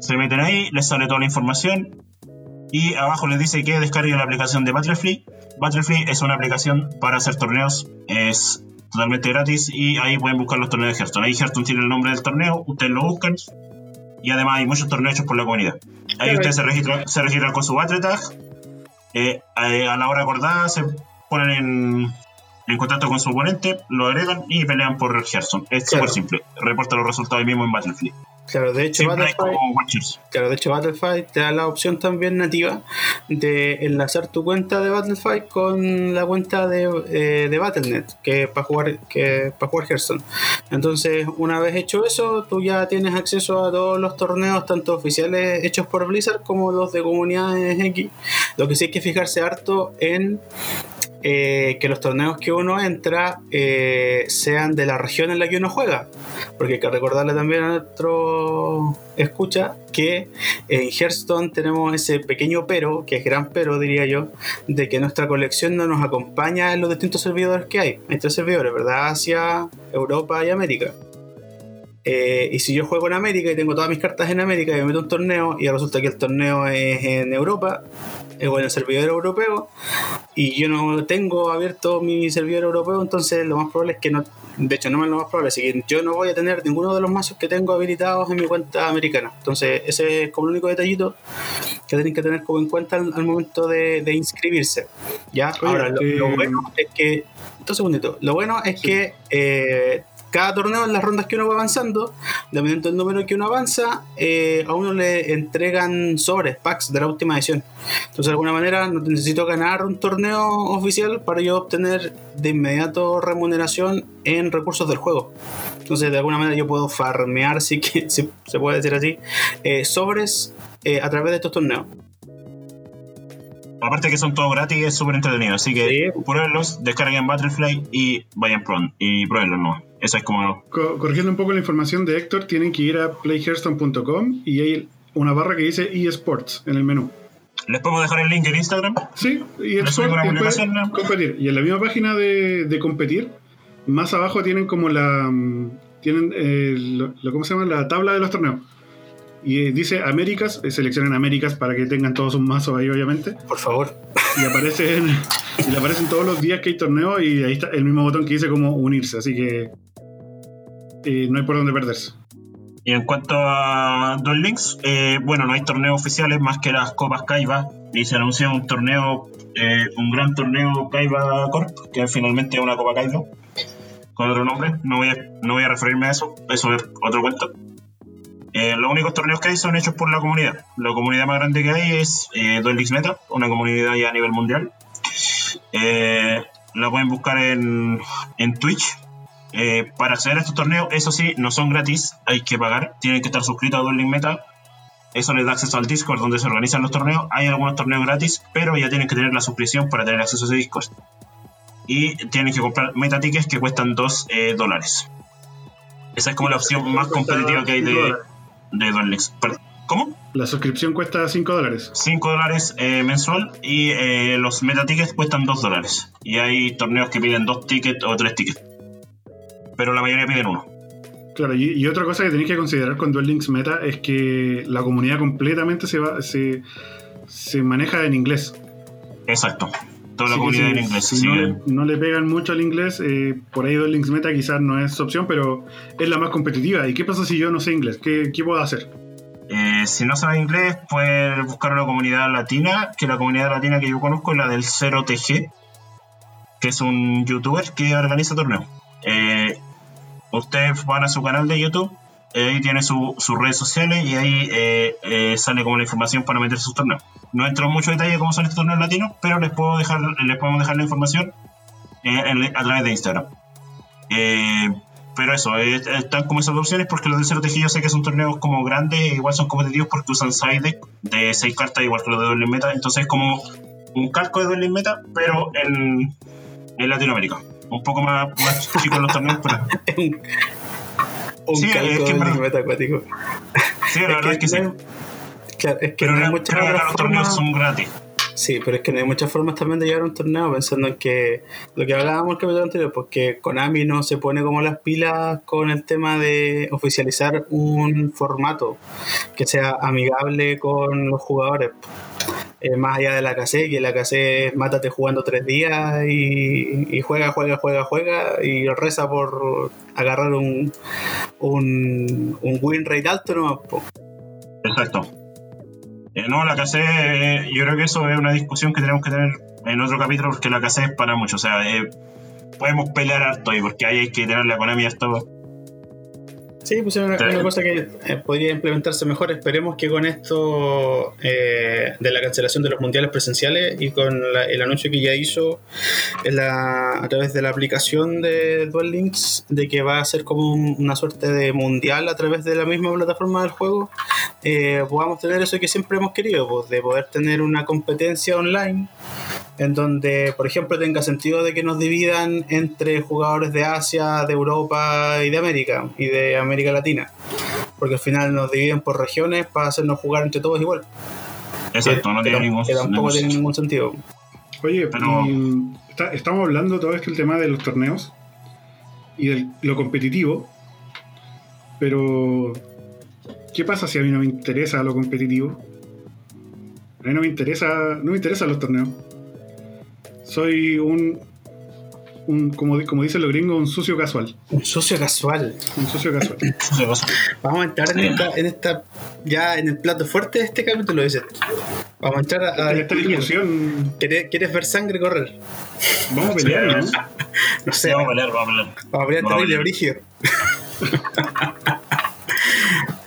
Se meten ahí, les sale toda la información y abajo les dice que descarguen la aplicación de Battlefree. Battlefree es una aplicación para hacer torneos, es totalmente gratis y ahí pueden buscar los torneos de Hearthstone. Ahí Hearthstone tiene el nombre del torneo, ustedes lo buscan y además hay muchos torneos hechos por la comunidad. Ahí ustedes se registran, se registran con su Battle Tag eh, eh, a la hora acordada se ponen en, contacto con su oponente, lo agregan y pelean por Hearthstone. Es súper simple. Reporta los resultados ahí mismo en Battlefield. Claro, de hecho, Battlefield, claro, de hecho Battlefield te da la opción también nativa de enlazar tu cuenta de Battlefield con la cuenta de, eh, de Battle.net, que para jugar que para jugar Hearthstone. Entonces, una vez hecho eso, tú ya tienes acceso a todos los torneos, tanto oficiales hechos por Blizzard como los de comunidades X. Lo que sí hay que fijarse harto en eh, que los torneos que uno entra eh, sean de la región en la que uno juega. Porque hay que recordarle también a nuestro escucha que en Hearthstone tenemos ese pequeño pero, que es gran pero diría yo, de que nuestra colección no nos acompaña en los distintos servidores que hay. Hay tres servidores, ¿verdad? Asia, Europa y América. Eh, y si yo juego en América y tengo todas mis cartas en América y me meto un torneo y resulta que el torneo es en Europa, o en el servidor europeo, y yo no tengo abierto mi servidor europeo, entonces lo más probable es que no, de hecho no es lo más probable, es que yo no voy a tener ninguno de los mazos que tengo habilitados en mi cuenta americana. Entonces ese es como el único detallito que tienen que tener como en cuenta al, momento de, inscribirse. ¿ya? Ahora, lo, lo, eh, bueno es que, dos segunditos, lo bueno es que... Eh, cada torneo, en las rondas que uno va avanzando, dependiendo del número que uno avanza, eh, a uno le entregan sobres, packs de la última edición. Entonces, de alguna manera, no necesito ganar un torneo oficial para yo obtener de inmediato remuneración en recursos del juego. Entonces, de alguna manera, yo puedo farmear, si, que, se puede decir así, eh, sobres eh, a través de estos torneos. Aparte que son todos gratis y es súper entretenido. Así que pruébenlos, descarguen Battlefly y vayan pronto. Y pruébenlos, ¿no? Eso es como... corrigiendo un poco la información de Héctor, tienen que ir a playhearthstone.com y hay una barra que dice eSports en el menú. ¿Les podemos dejar el link en Instagram? Sí, y competir. Y en la misma página de, competir, más abajo tienen como la... Mm, tienen, eh, lo, ¿cómo se llama? La tabla de los torneos. Y dice Américas, eh, seleccionen Américas para que tengan todos un mazo ahí, obviamente. Por favor. Y aparecen, y le aparecen todos los días que hay torneo y ahí está el mismo botón que dice como unirse. Así que no hay por dónde perderse. Y en cuanto a Duel Links, eh, bueno, no hay torneos oficiales más que las Copas Kaiba. Y se anunció un torneo, eh, un gran torneo Kaiba Corp, que finalmente es una Copa Kaiba, con otro nombre. No voy a, no voy a referirme a eso, eso es otro cuento. Eh, los únicos torneos que hay son hechos por la comunidad. La comunidad más grande que hay es Duel Links Meta, una comunidad ya a nivel mundial. la pueden buscar en, en Twitch, eh, para acceder a estos torneos, eso sí, no son gratis, hay que pagar, tienen que estar suscritos a Dueling Metal. Eso les da acceso al Discord donde se organizan los torneos. Hay algunos torneos gratis, pero ya tienen que tener la suscripción para tener acceso a ese Discord. Y tienen que comprar meta tickets que cuestan 2 eh, dólares. Esa es como la opción más competitiva que hay de, de Duel ¿Cómo? La suscripción cuesta 5 dólares. 5 dólares eh, mensual y los meta tickets cuestan 2 dólares. Y hay torneos que piden 2 tickets o 3 tickets pero la mayoría piden uno. Claro, y, otra cosa que tenéis que considerar con Duel Links Meta es que la comunidad completamente se, va, se, se maneja en inglés. Exacto. Toda la comunidad en inglés. Si no, le pegan mucho al inglés, eh, por ahí Duel Links Meta quizás no es opción, pero es la más competitiva. ¿Y qué pasa si yo no sé inglés? ¿Qué, qué puedo hacer? Eh, si no sabe inglés, puede buscar una comunidad latina, que la comunidad latina que yo conozco es la del 0TG, que es un youtuber que organiza torneos. Eh, ustedes van a su canal de YouTube, ahí tiene sus redes sociales y ahí sale como la información para meter sus torneos. No entro en mucho detalle de cómo son estos torneos latinos, pero les puedo dejar, les podemos dejar la información a través de Instagram. Eh, pero eso, están como esas opciones porque los de Cero Tejido sé que son torneos como grandes, igual son competitivos porque usan side deck de 6 cartas igual que los de Dueling Meta, entonces es como un calco de Dueling Meta, pero en, en Latinoamérica. Un poco más, más chico los torneos, pero... un sí, calco es que de Meta acuático. Sí, la verdad es que, sí. Claro, es que pero no, muchas los torneos son gratis. Sí, pero es que no hay muchas formas también de llevar un torneo, pensando en que lo que hablábamos el capítulo anterior, porque Konami no se pone como las pilas con el tema de oficializar un formato que sea amigable con los jugadores. Eh, más allá de la KC, que la KC mátate jugando tres días y, juega, juega, juega, juega y reza por agarrar un, un, un win rate alto, ¿no? Exacto. Eh, no, la KC, yo creo que eso es una discusión que tenemos que tener en otro capítulo porque la KC es para mucho. O sea, eh, podemos pelear harto ahí porque ahí hay que tener la economía esto Sí, pues es una, cosa que eh, podría implementarse mejor. Esperemos que con esto eh, de la cancelación de los mundiales presenciales y con el anuncio que ya hizo a través de la aplicación de Duel Links, de que va a ser como una suerte de mundial a través de la misma plataforma del juego, eh, podamos tener eso que siempre hemos querido, pues, de poder tener una competencia online en donde, por ejemplo, tenga sentido de que nos dividan entre jugadores de Asia, de Europa y de América, y de América Latina, porque al final nos dividen por regiones para hacernos jugar entre todos igual. Exacto, no tiene ningún, tampoco tiene ningún sentido. Oye, pero estamos hablando todo esto el tema de los torneos y de lo competitivo, pero ¿qué pasa si a mí no me interesa lo competitivo? A mí no me interesa, no me interesan los torneos. Soy un, un como, como dicen los gringos, un sucio casual. Un sucio casual. Un sucio casual. Vamos a entrar en esta, ya en el plato fuerte de este capítulo, dice. Vamos a entrar a, a esta discusión. ¿Quieres, ver sangre correr? Vamos a pelear, ¿no? no sé. Vamos a pelear, vamos a pelear. Vamos a pelear terrible.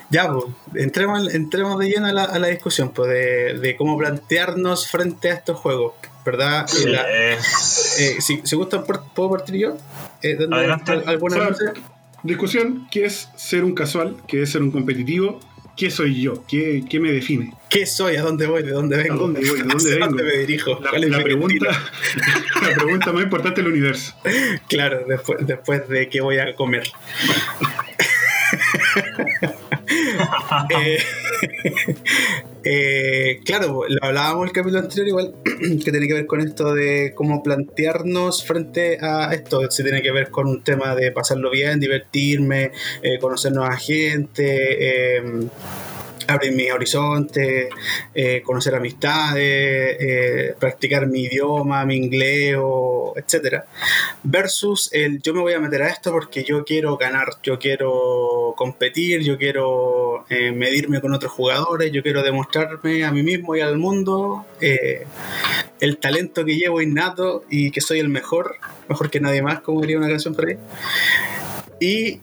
Ya, pues, entremos, entremos de lleno a la, a la discusión pues, de, de, cómo plantearnos frente a estos juegos, ¿verdad? Eh, si, si gustan, ¿puedo partir yo? Eh, Adelante. ¿Alguna discusión? ¿Qué es ser un casual? ¿Qué es ser un competitivo? ¿Qué soy yo? ¿Qué, ¿Qué, me define? ¿Qué soy? ¿A dónde voy? ¿De dónde vengo? ¿A dónde voy? ¿De dónde vengo? dónde me dirijo? La, la pregunta, la pregunta más importante del universo. Claro, después, después de qué voy a comer. Eh, eh, claro, lo hablábamos el capítulo anterior igual, que tiene que ver con esto de cómo plantearnos frente a esto, si tiene que ver con un tema de pasarlo bien, divertirme, eh, conocer nueva gente abrir mis horizontes, eh, conocer amistades, eh, practicar mi idioma, mi inglés, etc. Versus el yo me voy a meter a esto porque yo quiero ganar, yo quiero competir, yo quiero eh, medirme con otros jugadores, yo quiero demostrarme a mí mismo y al mundo el talento que llevo innato y que soy el mejor, mejor que nadie más, como diría una canción por ahí. Y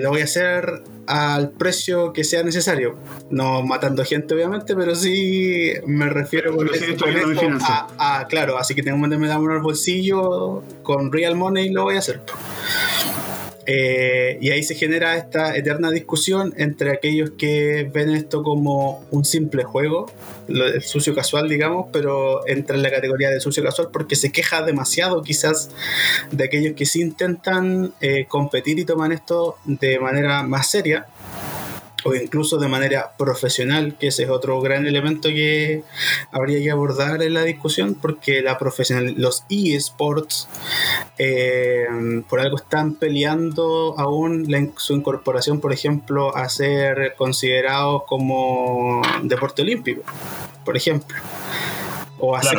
lo voy a hacer al precio que sea necesario. No matando gente, obviamente, pero sí me refiero con, a, claro, así que tengo que meterme en el bolsillo con real money y lo voy a hacer. Eh, y ahí se genera esta eterna discusión entre aquellos que ven esto como un simple juego, el sucio casual, digamos, pero entra en la categoría de sucio casual porque se queja demasiado quizás de aquellos que sí intentan eh, competir y toman esto de manera más seria o incluso de manera profesional, que ese es otro gran elemento que habría que abordar en la discusión, porque la profesional, los eSports eh, por algo están peleando aún su incorporación, por ejemplo, a ser considerados como deporte olímpico, por ejemplo. O hacer,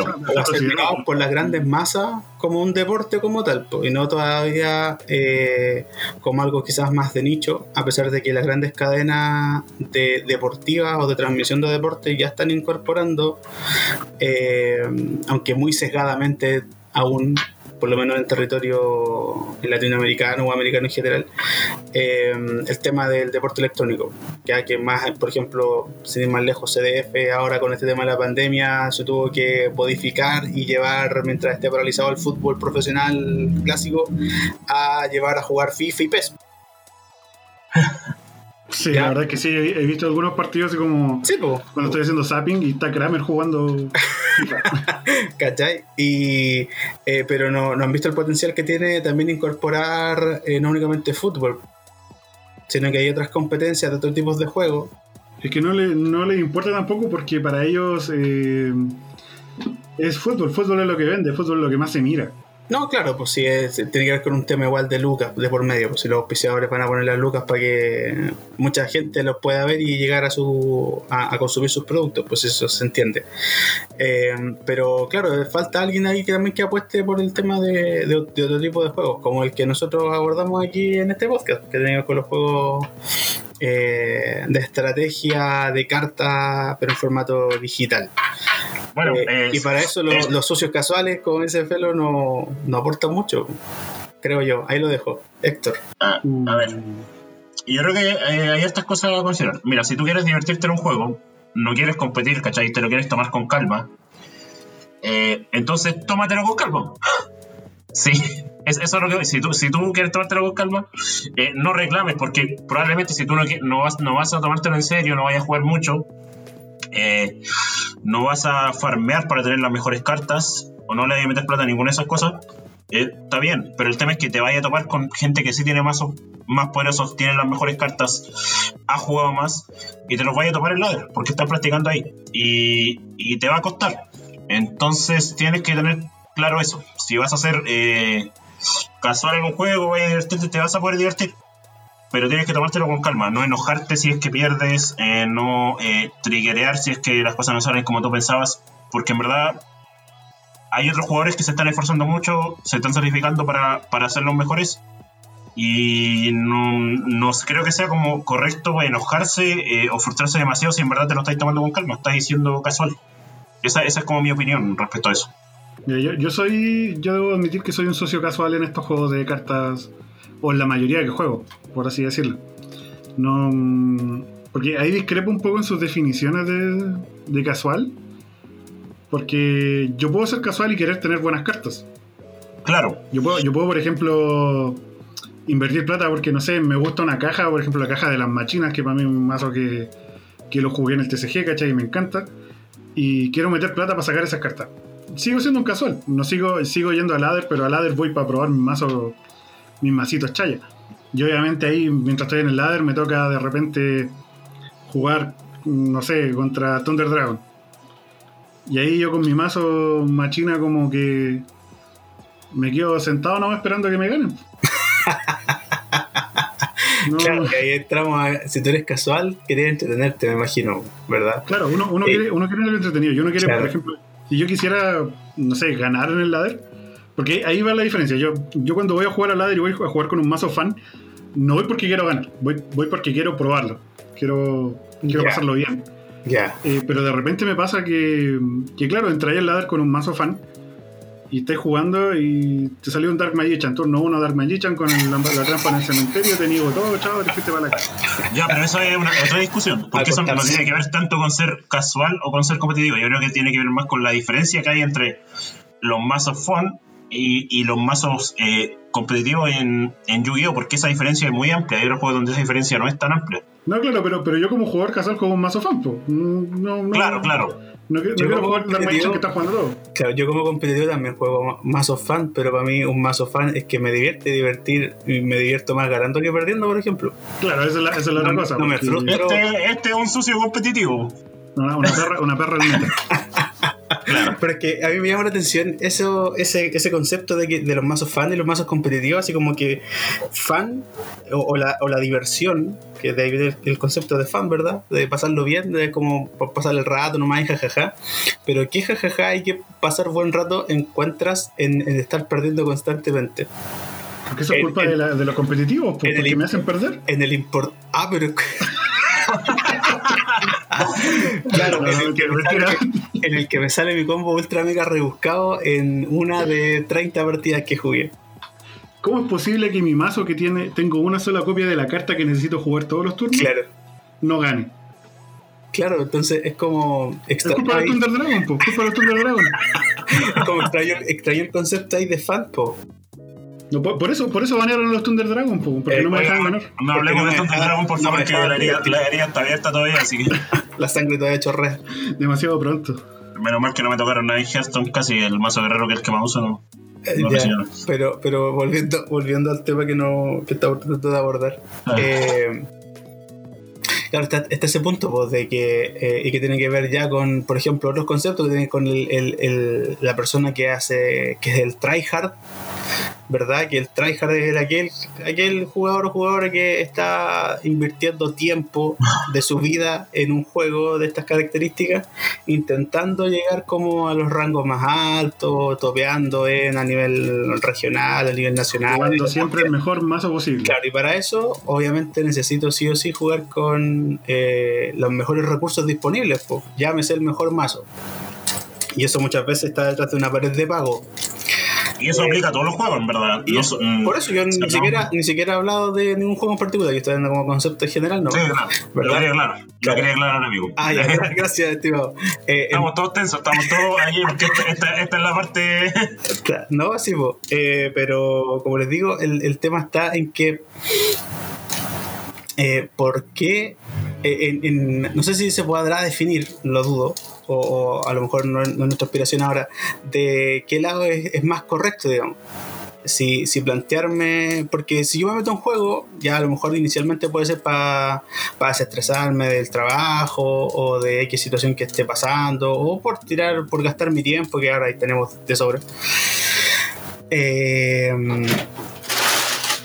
por las grandes masas como un deporte como tal, y no todavía eh, como algo quizás más de nicho, a pesar de que las grandes cadenas de deportivas o de transmisión de deporte ya están incorporando, eh, aunque muy sesgadamente aún por lo menos en territorio latinoamericano o americano en general, eh, el tema del deporte electrónico. Ya que más, por ejemplo, sin ir más lejos, CDF ahora con este tema de la pandemia se tuvo que modificar y llevar, mientras esté paralizado el fútbol profesional clásico, a llevar a jugar FIFA y PES. Sí, la verdad es que sí, he visto algunos partidos así como sí, cuando estoy haciendo zapping y está Kramer jugando. ¿Cachai? Y, eh, pero no, no, han visto el potencial que tiene también incorporar eh, no únicamente fútbol, sino que hay otras competencias de otros tipos de juegos. Es que no le, no les importa tampoco porque para ellos eh, es fútbol, fútbol es lo que vende, fútbol es lo que más se mira. No, claro, pues sí, tiene que ver con un tema igual de lucas de por medio. Pues si los auspiciadores van a poner las lucas para que mucha gente los pueda ver y llegar a su a, consumir sus productos, pues eso se entiende. Eh, pero claro, falta alguien ahí que también que apueste por el tema de, de, otro tipo de juegos, como el que nosotros abordamos aquí en este podcast, que tenemos con los juegos eh, de estrategia de carta, pero en formato digital. Bueno, eh, y para eso los, socios casuales con ese felo no, no aportan mucho, creo yo. Ahí lo dejo. Héctor. Ah, a ver. Yo creo que eh, hay estas cosas a considerar. Mira, si tú quieres divertirte en un juego, no quieres competir, ¿cachai? Te lo quieres tomar con calma. Eh, entonces, tómatelo con calma. Sí, eso es lo que si tú, si tú quieres tomártelo con calma, no reclames, porque probablemente si tú no, vas, no vas a tomártelo en serio, no vayas a jugar mucho, eh, no vas a farmear para tener las mejores cartas o no le vas a meter plata a ninguna de esas cosas, eh, está bien, pero el tema es que te vaya a topar con gente que sí tiene más, más poderosos, tiene las mejores cartas, ha jugado más y te los vaya a topar el ladder porque estás practicando ahí y, te va a costar. Entonces tienes que tener claro eso. Si vas a hacer eh, casual en un juego, te vas a poder divertir pero tienes que tomártelo con calma, no enojarte si es que pierdes, eh, no eh, triggerear si es que las cosas no salen como tú pensabas, porque en verdad hay otros jugadores que se están esforzando mucho, se están sacrificando para, para ser los mejores y no, no, creo que sea como correcto enojarse eh, o frustrarse demasiado si en verdad te lo estáis tomando con calma, estás diciendo casual. Esa, esa es como mi opinión respecto a eso. Yo, yo soy, yo debo admitir que soy un socio casual en estos juegos de cartas o en la mayoría que juego, por así decirlo. No, mm, porque ahí discrepo un poco en sus definiciones de, de casual. Porque yo puedo ser casual y querer tener buenas cartas. Claro. Yo puedo, yo puedo, por ejemplo, invertir plata porque, no sé, me gusta una caja, por ejemplo, la caja de las machinas, que para mí es un mazo que, que lo jugué en el TCG, ¿cachai? Y me encanta. Y quiero meter plata para sacar esas cartas. Sigo siendo un casual. No sigo, sigo yendo a ladder, pero a ladder voy para probar mi mazo mis masitos chaya. Y obviamente ahí, mientras estoy en el ladder, me toca de repente jugar, no sé, contra Thunder Dragon. Y ahí yo con mi mazo machina como que me quedo sentado no esperando que me ganen. Claro, que ahí entramos a, si tú eres casual, querías entretenerte, me imagino, ¿verdad? Claro, uno, uno, quiere, uno quiere entretenido. Yo no quiero, por ejemplo, si yo quisiera, no sé, ganar en el ladder, porque ahí va la diferencia. Yo, yo cuando voy a jugar a ladder y voy a jugar con un mazo fan, no voy porque quiero ganar, voy, voy porque quiero probarlo. Quiero, quiero pasarlo bien. Ya. Eh, pero de repente me pasa que, que claro, entré al ladder con un mazo fan y estás jugando y te salió un Dark Magician, turno uno Dark Magician con la, la, trampa en el cementerio, te niego todo, chao, te fuiste para la casa. Ya, pero eso es una, otra discusión, porque eso no tiene que ver tanto con ser casual o con ser competitivo, yo creo que tiene que ver más con la diferencia que hay entre los mazos fun y, los mazos eh, competitivos en, en Yu-Gi-Oh! porque esa diferencia es muy amplia. Hay otros juegos donde esa diferencia no es tan amplia. No, claro, pero, pero yo como jugador casual como un mazo fan, no, no, Claro, claro. No, quiero jugar la que está jugando todo. Claro, yo como competitivo también juego mazo fan, pero para mí un mazo fan es que me divierte divertir y me divierto más ganando que perdiendo, por ejemplo. Claro, esa es la, esa es la otra cosa. No me frustro. Este, este es un sucio competitivo. Una, una perra, una perra linda. Pero es que a mí me llama la atención eso, ese, ese concepto de, que, de los mazos fan y los mazos competitivos, así como que fan o, la, o la diversión, que de ahí viene el, concepto de fan, ¿verdad? De pasarlo bien, de como pasar el rato nomás y jajaja. Pero ¿qué jajaja hay que pasar buen rato encuentras en, en estar perdiendo constantemente? Porque eso es culpa de, la, de, los competitivos, porque me hacen perder. En el import. Ah, pero. claro, en, el que me sale, mi combo ultra mega rebuscado en una de 30 partidas que jugué. ¿Cómo es posible que mi mazo que tiene, tengo una sola copia de la carta que necesito jugar todos los turnos, claro. no gane? Claro, entonces es como. Es culpa de Thunder Dragon, po. culpa de Thunder Dragon. es como extraño, el concepto ahí de fan, po. No, por, eso, por eso banearon los Thunder Dragon, porque eh, no me dejaban ganar. No hablemos de Thunder Dragon, por favor, que la herida, está abierta todavía, así que. la sangre todavía chorrea. Demasiado pronto. Menos mal que no me tocaron nada en Hearthstone, casi el mazo guerrero que es el que más uso, no. Eh, pero, pero volviendo, volviendo al tema que no que está tratando de abordar. Ah. Eh, claro, está, ese punto pues, de que, eh, y que tiene que ver ya con, por ejemplo, otros conceptos que tienen con el, el, la persona que hace, que es el tryhard, ¿verdad? Que el tryhard es aquel, aquel jugador o jugadora que está invirtiendo tiempo de su vida en un juego de estas características, intentando llegar como a los rangos más altos, topeando en a nivel regional, a nivel nacional. Jugando siempre el mejor mazo posible. Claro, y para eso, obviamente, necesito sí o sí jugar con eh, los mejores recursos disponibles, pues, llámese el mejor mazo. Y eso muchas veces está detrás de una pared de pago. Y eso aplica a todos los juegos, en verdad. Mm, por eso yo ni, siquiera, ni siquiera he hablado de ningún juego en particular, yo estoy dando como concepto general, ¿no? Sí, claro. Lo quería claro. Lo quería aclarar, amigo. Ah, ya, gracias, estimado. Eh, estamos todos tensos, estamos todos ahí, porque esta, esta, es la parte. no, sí, eh, pero como les digo, el, el tema está en que. Eh, ¿Por qué? Eh, no sé si se podrá definir, lo dudo, o, a lo mejor no, es nuestra aspiración ahora, de qué lado es, más correcto, digamos. Si, si, plantearme, porque si yo me meto en juego, ya a lo mejor inicialmente puede ser para desestresarme del trabajo o de X situación que esté pasando, o por tirar, por gastar mi tiempo, que ahora ahí tenemos de sobre. Eh,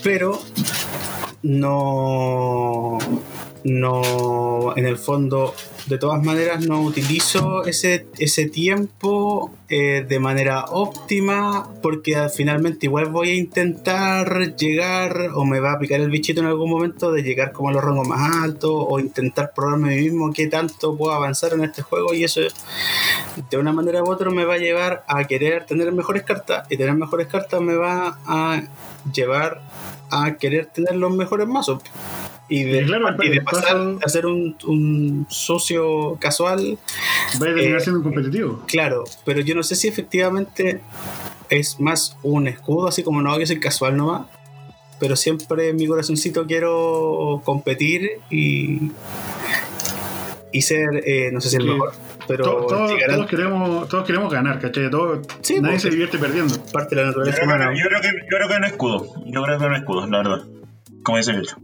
pero no no, en el fondo, de todas maneras, no utilizo ese, ese tiempo eh, de manera óptima porque finalmente igual voy a intentar llegar o me va a picar el bichito en algún momento de llegar como a los rangos más altos o intentar probarme a mí mismo qué tanto puedo avanzar en este juego y eso de una manera u otra me va a llevar a querer tener mejores cartas y tener mejores cartas me va a llevar a querer tener los mejores mazos y de, pasar a ser un, socio casual. Va a terminar eh, siendo un competitivo. Claro, pero yo no sé si efectivamente es más un escudo, así como no, que soy casual nomás. Pero siempre en mi corazoncito quiero competir y, y ser, eh, no sé si el mejor. Pero todos, queremos, todos queremos ganar, ¿cachai? Todo, nadie pues, se divierte perdiendo. Parte de la naturaleza yo creo, yo creo, que, yo creo que no es escudo. Yo creo que no es escudo, la verdad. Como dice el hecho.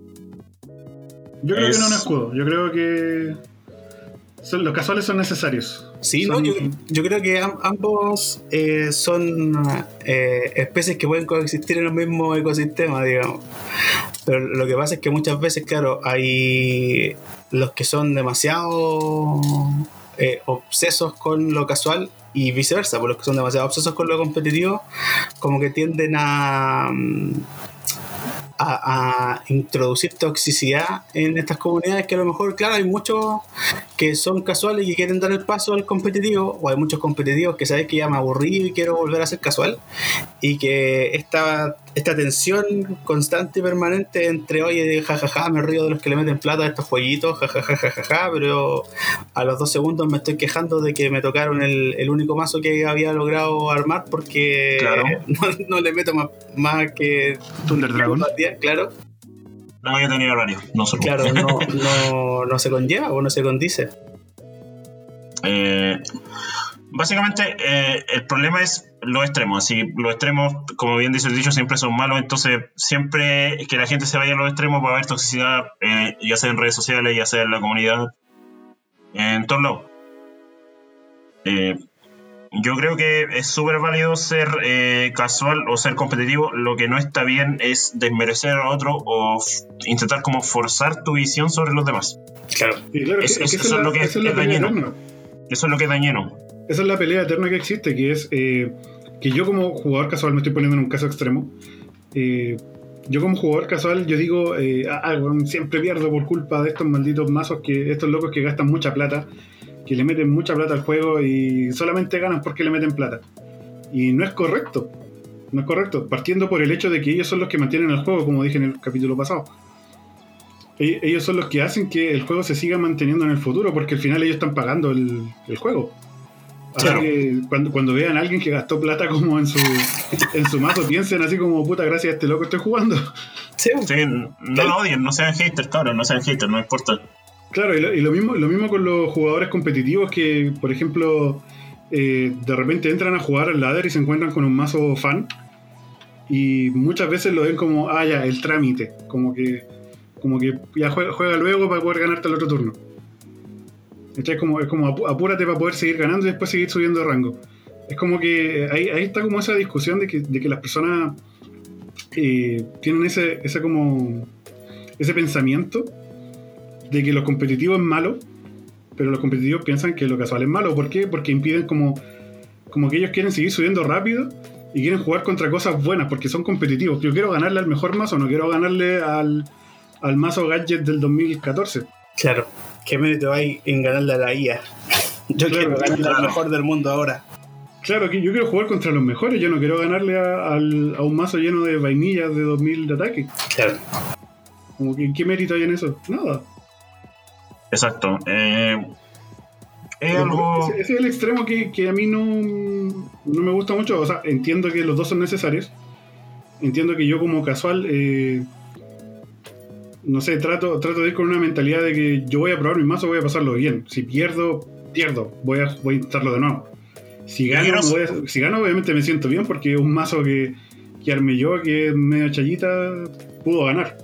Yo creo que no es un escudo. Yo creo que los casuales son necesarios. Sí, No, yo, creo que ambos eh, son eh, especies que pueden coexistir en el mismo ecosistema, digamos. Pero lo que pasa es que muchas veces, claro, hay los que son demasiado eh, obsesos con lo casual y viceversa, por los que son demasiado obsesos con lo competitivo, como que tienden a... Mm, a, introducir toxicidad en estas comunidades que a lo mejor, claro, hay muchos que son casuales y quieren dar el paso al competitivo, o hay muchos competitivos que sabes que ya me aburrí y quiero volver a ser casual, y que esta, esta tensión constante y permanente entre, oye, jajaja, me río de los que le meten plata a estos jueguitos, jajaja, jajaja, pero a los dos segundos me estoy quejando de que me tocaron el, el único mazo que había logrado armar porque no, le meto más, más que Thunder Dragon. claro. No había tenido horario, no se Claro, no, no, se conlleva o no se condice. Eh, básicamente, eh, el problema es los extremos. Así, los extremos, como bien dice el dicho, siempre son malos. Entonces, siempre que la gente se vaya a los extremos va a haber toxicidad, eh, ya sea en redes sociales, ya sea en la comunidad, en todos lados. yo creo que es súper válido ser eh, casual o ser competitivo. Lo que no está bien es desmerecer a otro o intentar como forzar tu visión sobre los demás. Claro, eso, es, lo que es, dañino. Eso es lo que es dañino. Esa es la pelea eterna que existe, que es eh, que yo como jugador casual me estoy poniendo en un caso extremo. Eh, yo como jugador casual, yo digo, eh, siempre pierdo por culpa de estos malditos mazos, que estos locos que gastan mucha plata, que le meten mucha plata al juego y solamente ganan porque le meten plata. Y no es correcto. No es correcto. Partiendo por el hecho de que ellos son los que mantienen el juego, como dije en el capítulo pasado. E-, ellos son los que hacen que el juego se siga manteniendo en el futuro, porque al final ellos están pagando el, juego. Así que cuando, cuando, vean a alguien que gastó plata como en su, en su mazo, piensen así como, puta, gracias a este loco estoy jugando. Sí, no lo odien, no sean haters, cabrón, no sean haters, no importa. Claro, y lo, mismo, lo mismo con los jugadores competitivos que, por ejemplo, eh, de repente entran a jugar al ladder y se encuentran con un mazo fan. Y muchas veces lo ven como, ah, ya, el trámite. Como que, como que ya juega, luego para poder ganarte el otro turno. Es como, es como apúrate para poder seguir ganando y después seguir subiendo de rango. Es como que ahí, ahí está como esa discusión de que, de que las personas eh, tienen ese, ese como ese pensamiento de que lo competitivo es malo, pero los competitivos piensan que lo casual es malo. ¿Por qué? Porque impiden como, como que ellos quieren seguir subiendo rápido y quieren jugar contra cosas buenas porque son competitivos. Yo quiero ganarle al mejor mazo, no quiero ganarle al, al mazo gadget del 2014. Claro, ¿qué mérito hay en ganarle a la IA? Yo quiero ganarle al mejor del mundo ahora. Claro, que yo quiero jugar contra los mejores, yo no quiero ganarle a, a un mazo lleno de vainillas de 2000 de ataque. Claro. Como que, ¿qué mérito hay en eso? Nada. Exacto. Eh, es algo... Ese, es el extremo que, a mí no, no, me gusta mucho. O sea, entiendo que los dos son necesarios. Entiendo que yo como casual, eh, no sé, trato, trato de ir con una mentalidad de que yo voy a probar mi mazo, voy a pasarlo bien. Si pierdo, pierdo. Voy a, voy a intentarlo de nuevo. Si gano, si gano, obviamente me siento bien porque un mazo que, que armé yo, que es medio chayita, pudo ganar.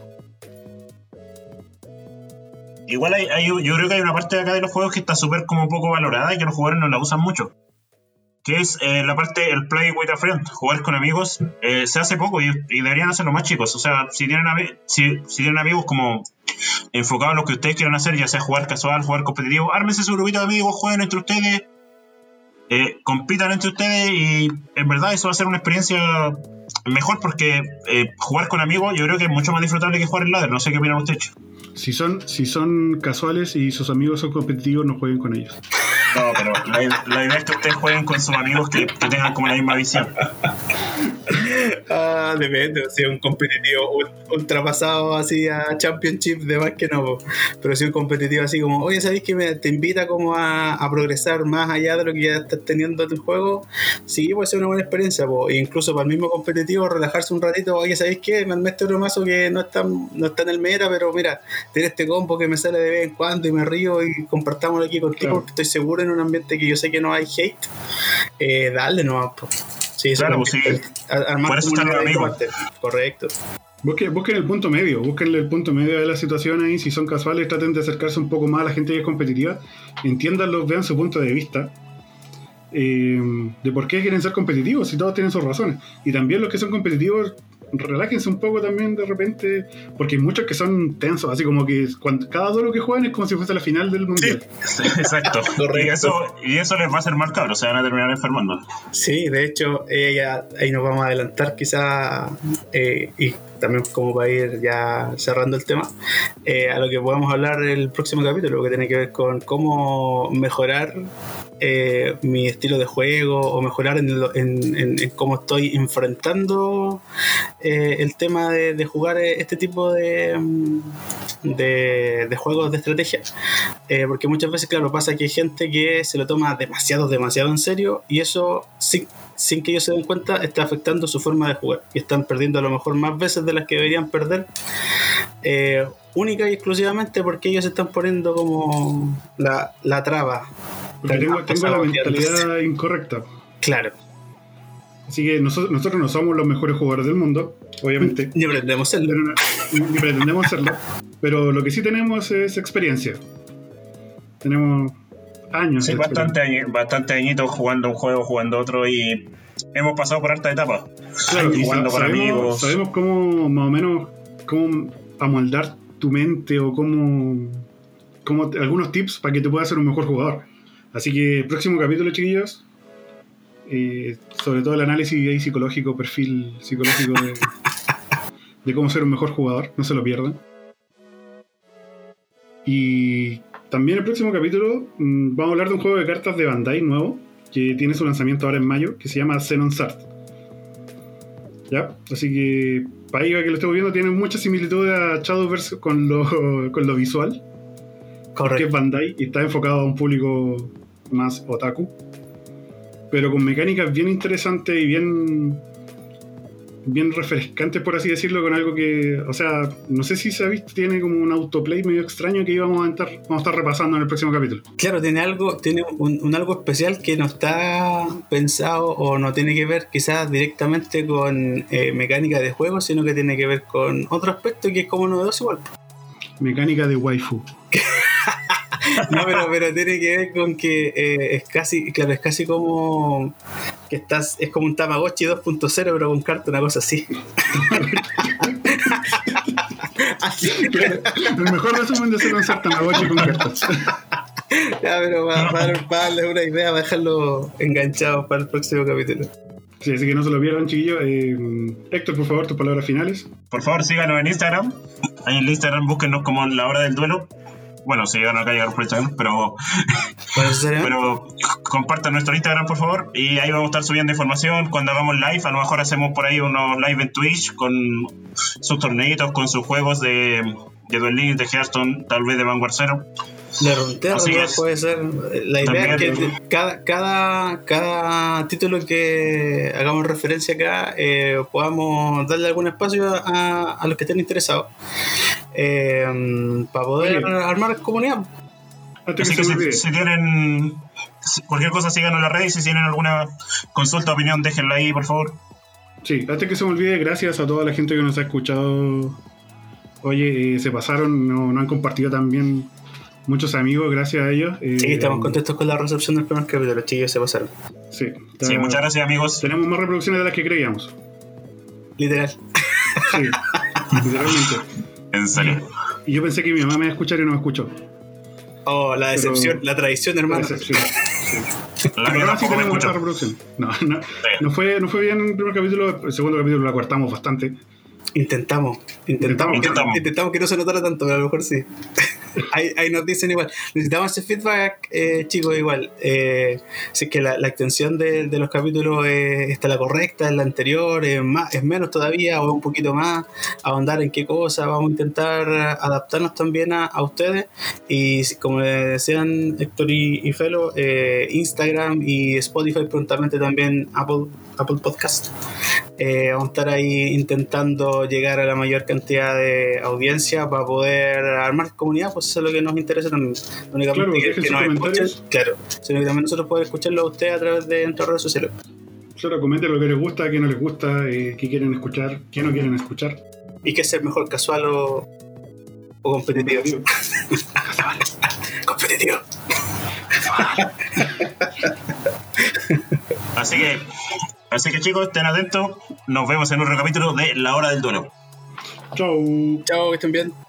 Igual hay, yo creo que hay una parte de acá de los juegos que está súper como poco valorada y que los jugadores no la usan mucho. Que es eh, la parte, el play with a friend, jugar con amigos, eh, se hace poco y, deberían hacerlo más chicos. O sea, si tienen, si, si, tienen amigos como enfocados en lo que ustedes quieran hacer, ya sea jugar casual, jugar competitivo, ármense su grupito de amigos, jueguen entre ustedes, eh, compitan entre ustedes y en verdad eso va a ser una experiencia mejor porque jugar con amigos yo creo que es mucho más disfrutable que jugar en ladder. No sé qué opinan ustedes. Si son, si son casuales y sus amigos son competitivos, no jueguen con ellos. No, pero la, idea es que ustedes jueguen con sus amigos que, tengan como la misma visión. Ah, depende, si es un competitivo ultrapasado así a Championship, de más que no. Pero si es un competitivo así como, oye, ¿sabéis que me, te invita como a, progresar más allá de lo que ya estás teniendo en el juego? Sí, puede ser una buena experiencia. E incluso para el mismo competitivo, relajarse un ratito, oye, ¿sabéis qué? Me han otro mazo que no está, no está en el meta, pero mira, tiene este combo que me sale de vez en cuando y me río y compartámoslo aquí contigo porque estoy seguro en un ambiente que yo sé que no hay hate, eh, dale no Sí, claro, pues sí. Por eso están los amigos. Correcto. Busquen, busquen, el punto medio, busquen el punto medio de la situación ahí. Si son casuales, traten de acercarse un poco más a la gente que es competitiva. Entiéndanlo, vean su punto de vista. Eh, de por qué quieren ser competitivos, si todos tienen sus razones. Y también los que son competitivos, relájense un poco también de repente, porque hay muchos que son tensos, así como que cuando, cada duelo que juegan es como si fuese la final del mundial. Sí, exacto. y, eso, y eso les va a ser marcado, o sea, van a terminar enfermando. Sí, de hecho, ahí nos vamos a adelantar quizá, eh, y también como para ir ya cerrando el tema, eh, a lo que podamos hablar el próximo capítulo, que tiene que ver con cómo mejorar eh, mi estilo de juego o mejorar en, cómo estoy enfrentando eh, el tema de, jugar este tipo de, de, juegos de estrategia. porque muchas veces, claro, pasa que hay gente que se lo toma demasiado, demasiado en serio y eso sin, que ellos se den cuenta está afectando su forma de jugar y están perdiendo a lo mejor más veces de las que deberían perder. Eh, única y exclusivamente porque ellos están poniendo como la traba. Porque tengo, la mentalidad incorrecta. Claro. Así que nosotros, nosotros no somos los mejores jugadores del mundo, obviamente. Ni pretendemos serlo. Pero, ni pretendemos serlo. Pero lo que sí tenemos es experiencia. Tenemos años. Sí, bastante, bastante añitos jugando un juego, jugando otro y hemos pasado por harta etapa. Claro, jugando con amigos. Sabemos cómo, más o menos, cómo amoldar tu mente o cómo, cómo algunos tips para que te puedas ser un mejor jugador. Así que próximo capítulo, chiquillos, eh, sobre todo el análisis psicológico, perfil psicológico de, de cómo ser un mejor jugador, no se lo pierdan. Y también el próximo capítulo mm, vamos a hablar de un juego de cartas de Bandai nuevo, que tiene su lanzamiento ahora en mayo, que se llama Xenon Sart. ¿Ya? Así que, para que lo estemos viendo, tiene mucha similitud a Shadowverse con lo, con lo visual. Correcto. Que es Bandai y está enfocado a un público más otaku. Pero con mecánicas bien interesantes y bien bien refrescantes, por así decirlo, con algo que, o sea, no sé si se ha visto, tiene como un autoplay medio extraño que íbamos a estar, vamos a estar repasando en el próximo capítulo. Claro, tiene algo, tiene un, algo especial que no está pensado o no tiene que ver quizás directamente con eh, mecánica de juego, sino que tiene que ver con otro aspecto que es como novedoso igual. Mecánica de waifu. no, pero, pero tiene que ver con que eh, es casi, claro, es casi como que estás, es como un Tamagotchi 2.0, pero con carta, una cosa así. el mejor resumen de ser un Tamagotchi con cartas. Ya, pero para, para, para, darles una idea, para dejarlo enganchado para el próximo capítulo. Sí, así que no se lo pierdan, chiquillos. Eh, Héctor, por favor, tus palabras finales. Por favor, síganos en Instagram. Ahí en Instagram búsquenos como la hora del duelo bueno, si llegan acá llegar por Instagram, pero, pero compartan nuestro Instagram, por favor, y ahí vamos a estar subiendo información cuando hagamos live. A lo mejor hacemos por ahí unos live en Twitch con sus torneitos, con sus juegos de, de Duel de Hearthstone, tal vez de Vanguard Zero. De Runeterra puede ser. La idea es que cada, cada, cada título que hagamos referencia acá eh, podamos darle algún espacio a, a los que estén interesados eh, para poder armar comunidad. Así que si, tienen cualquier cosa, síganos en la red y si tienen alguna consulta o opinión, déjenla ahí, por favor. Sí, antes que se me olvide, gracias a toda la gente que nos ha escuchado. Oye, eh, se pasaron, no, no han compartido también muchos amigos, gracias a ellos. Eh, sí, estamos contentos con la recepción del primer capítulo, los chicos se pasaron. Sí, sí, muchas gracias amigos. Tenemos más reproducciones de las que creíamos. Literal. Sí, literalmente. En serio. Y yo pensé que mi mamá me iba a escuchar y no me escuchó. Oh, la decepción, la tradición, hermano. La decepción, sí. La Pero sí tenemos mucha reproducción. No, no, no, fue, no fue bien el primer capítulo, el segundo capítulo lo acortamos bastante. Intentamos, intentamos, intentamos. Que, intentamos que no se notara tanto, pero a lo mejor sí. ahí, ahí, nos dicen igual. Necesitamos ese feedback, eh, chicos, igual. Eh, si es que la, extensión de, los capítulos eh, está la correcta, es la anterior, es, más, es menos todavía o un poquito más. Ahondar en qué cosa, vamos a intentar adaptarnos también a, a ustedes. Y como decían Héctor y, y Felo, eh, Instagram y Spotify prontamente también Apple, Apple Podcast. Eh, vamos a estar ahí intentando llegar a la mayor cantidad de audiencia para poder armar comunidad, pues eso es lo que nos interesa también. Únicamente claro, que, nos escuchen, claro, sino que también nosotros podemos escucharlo a ustedes a través de nuestras redes sociales. Claro, comenten lo que les gusta, qué no les gusta, eh, qué quieren escuchar, qué no quieren escuchar. Y qué es ser mejor casual o, o competitivo. casual. competitivo. Así que Así que chicos, estén atentos. Nos vemos en otro capítulo de La Hora del Duelo. Chau. Chao, que estén bien.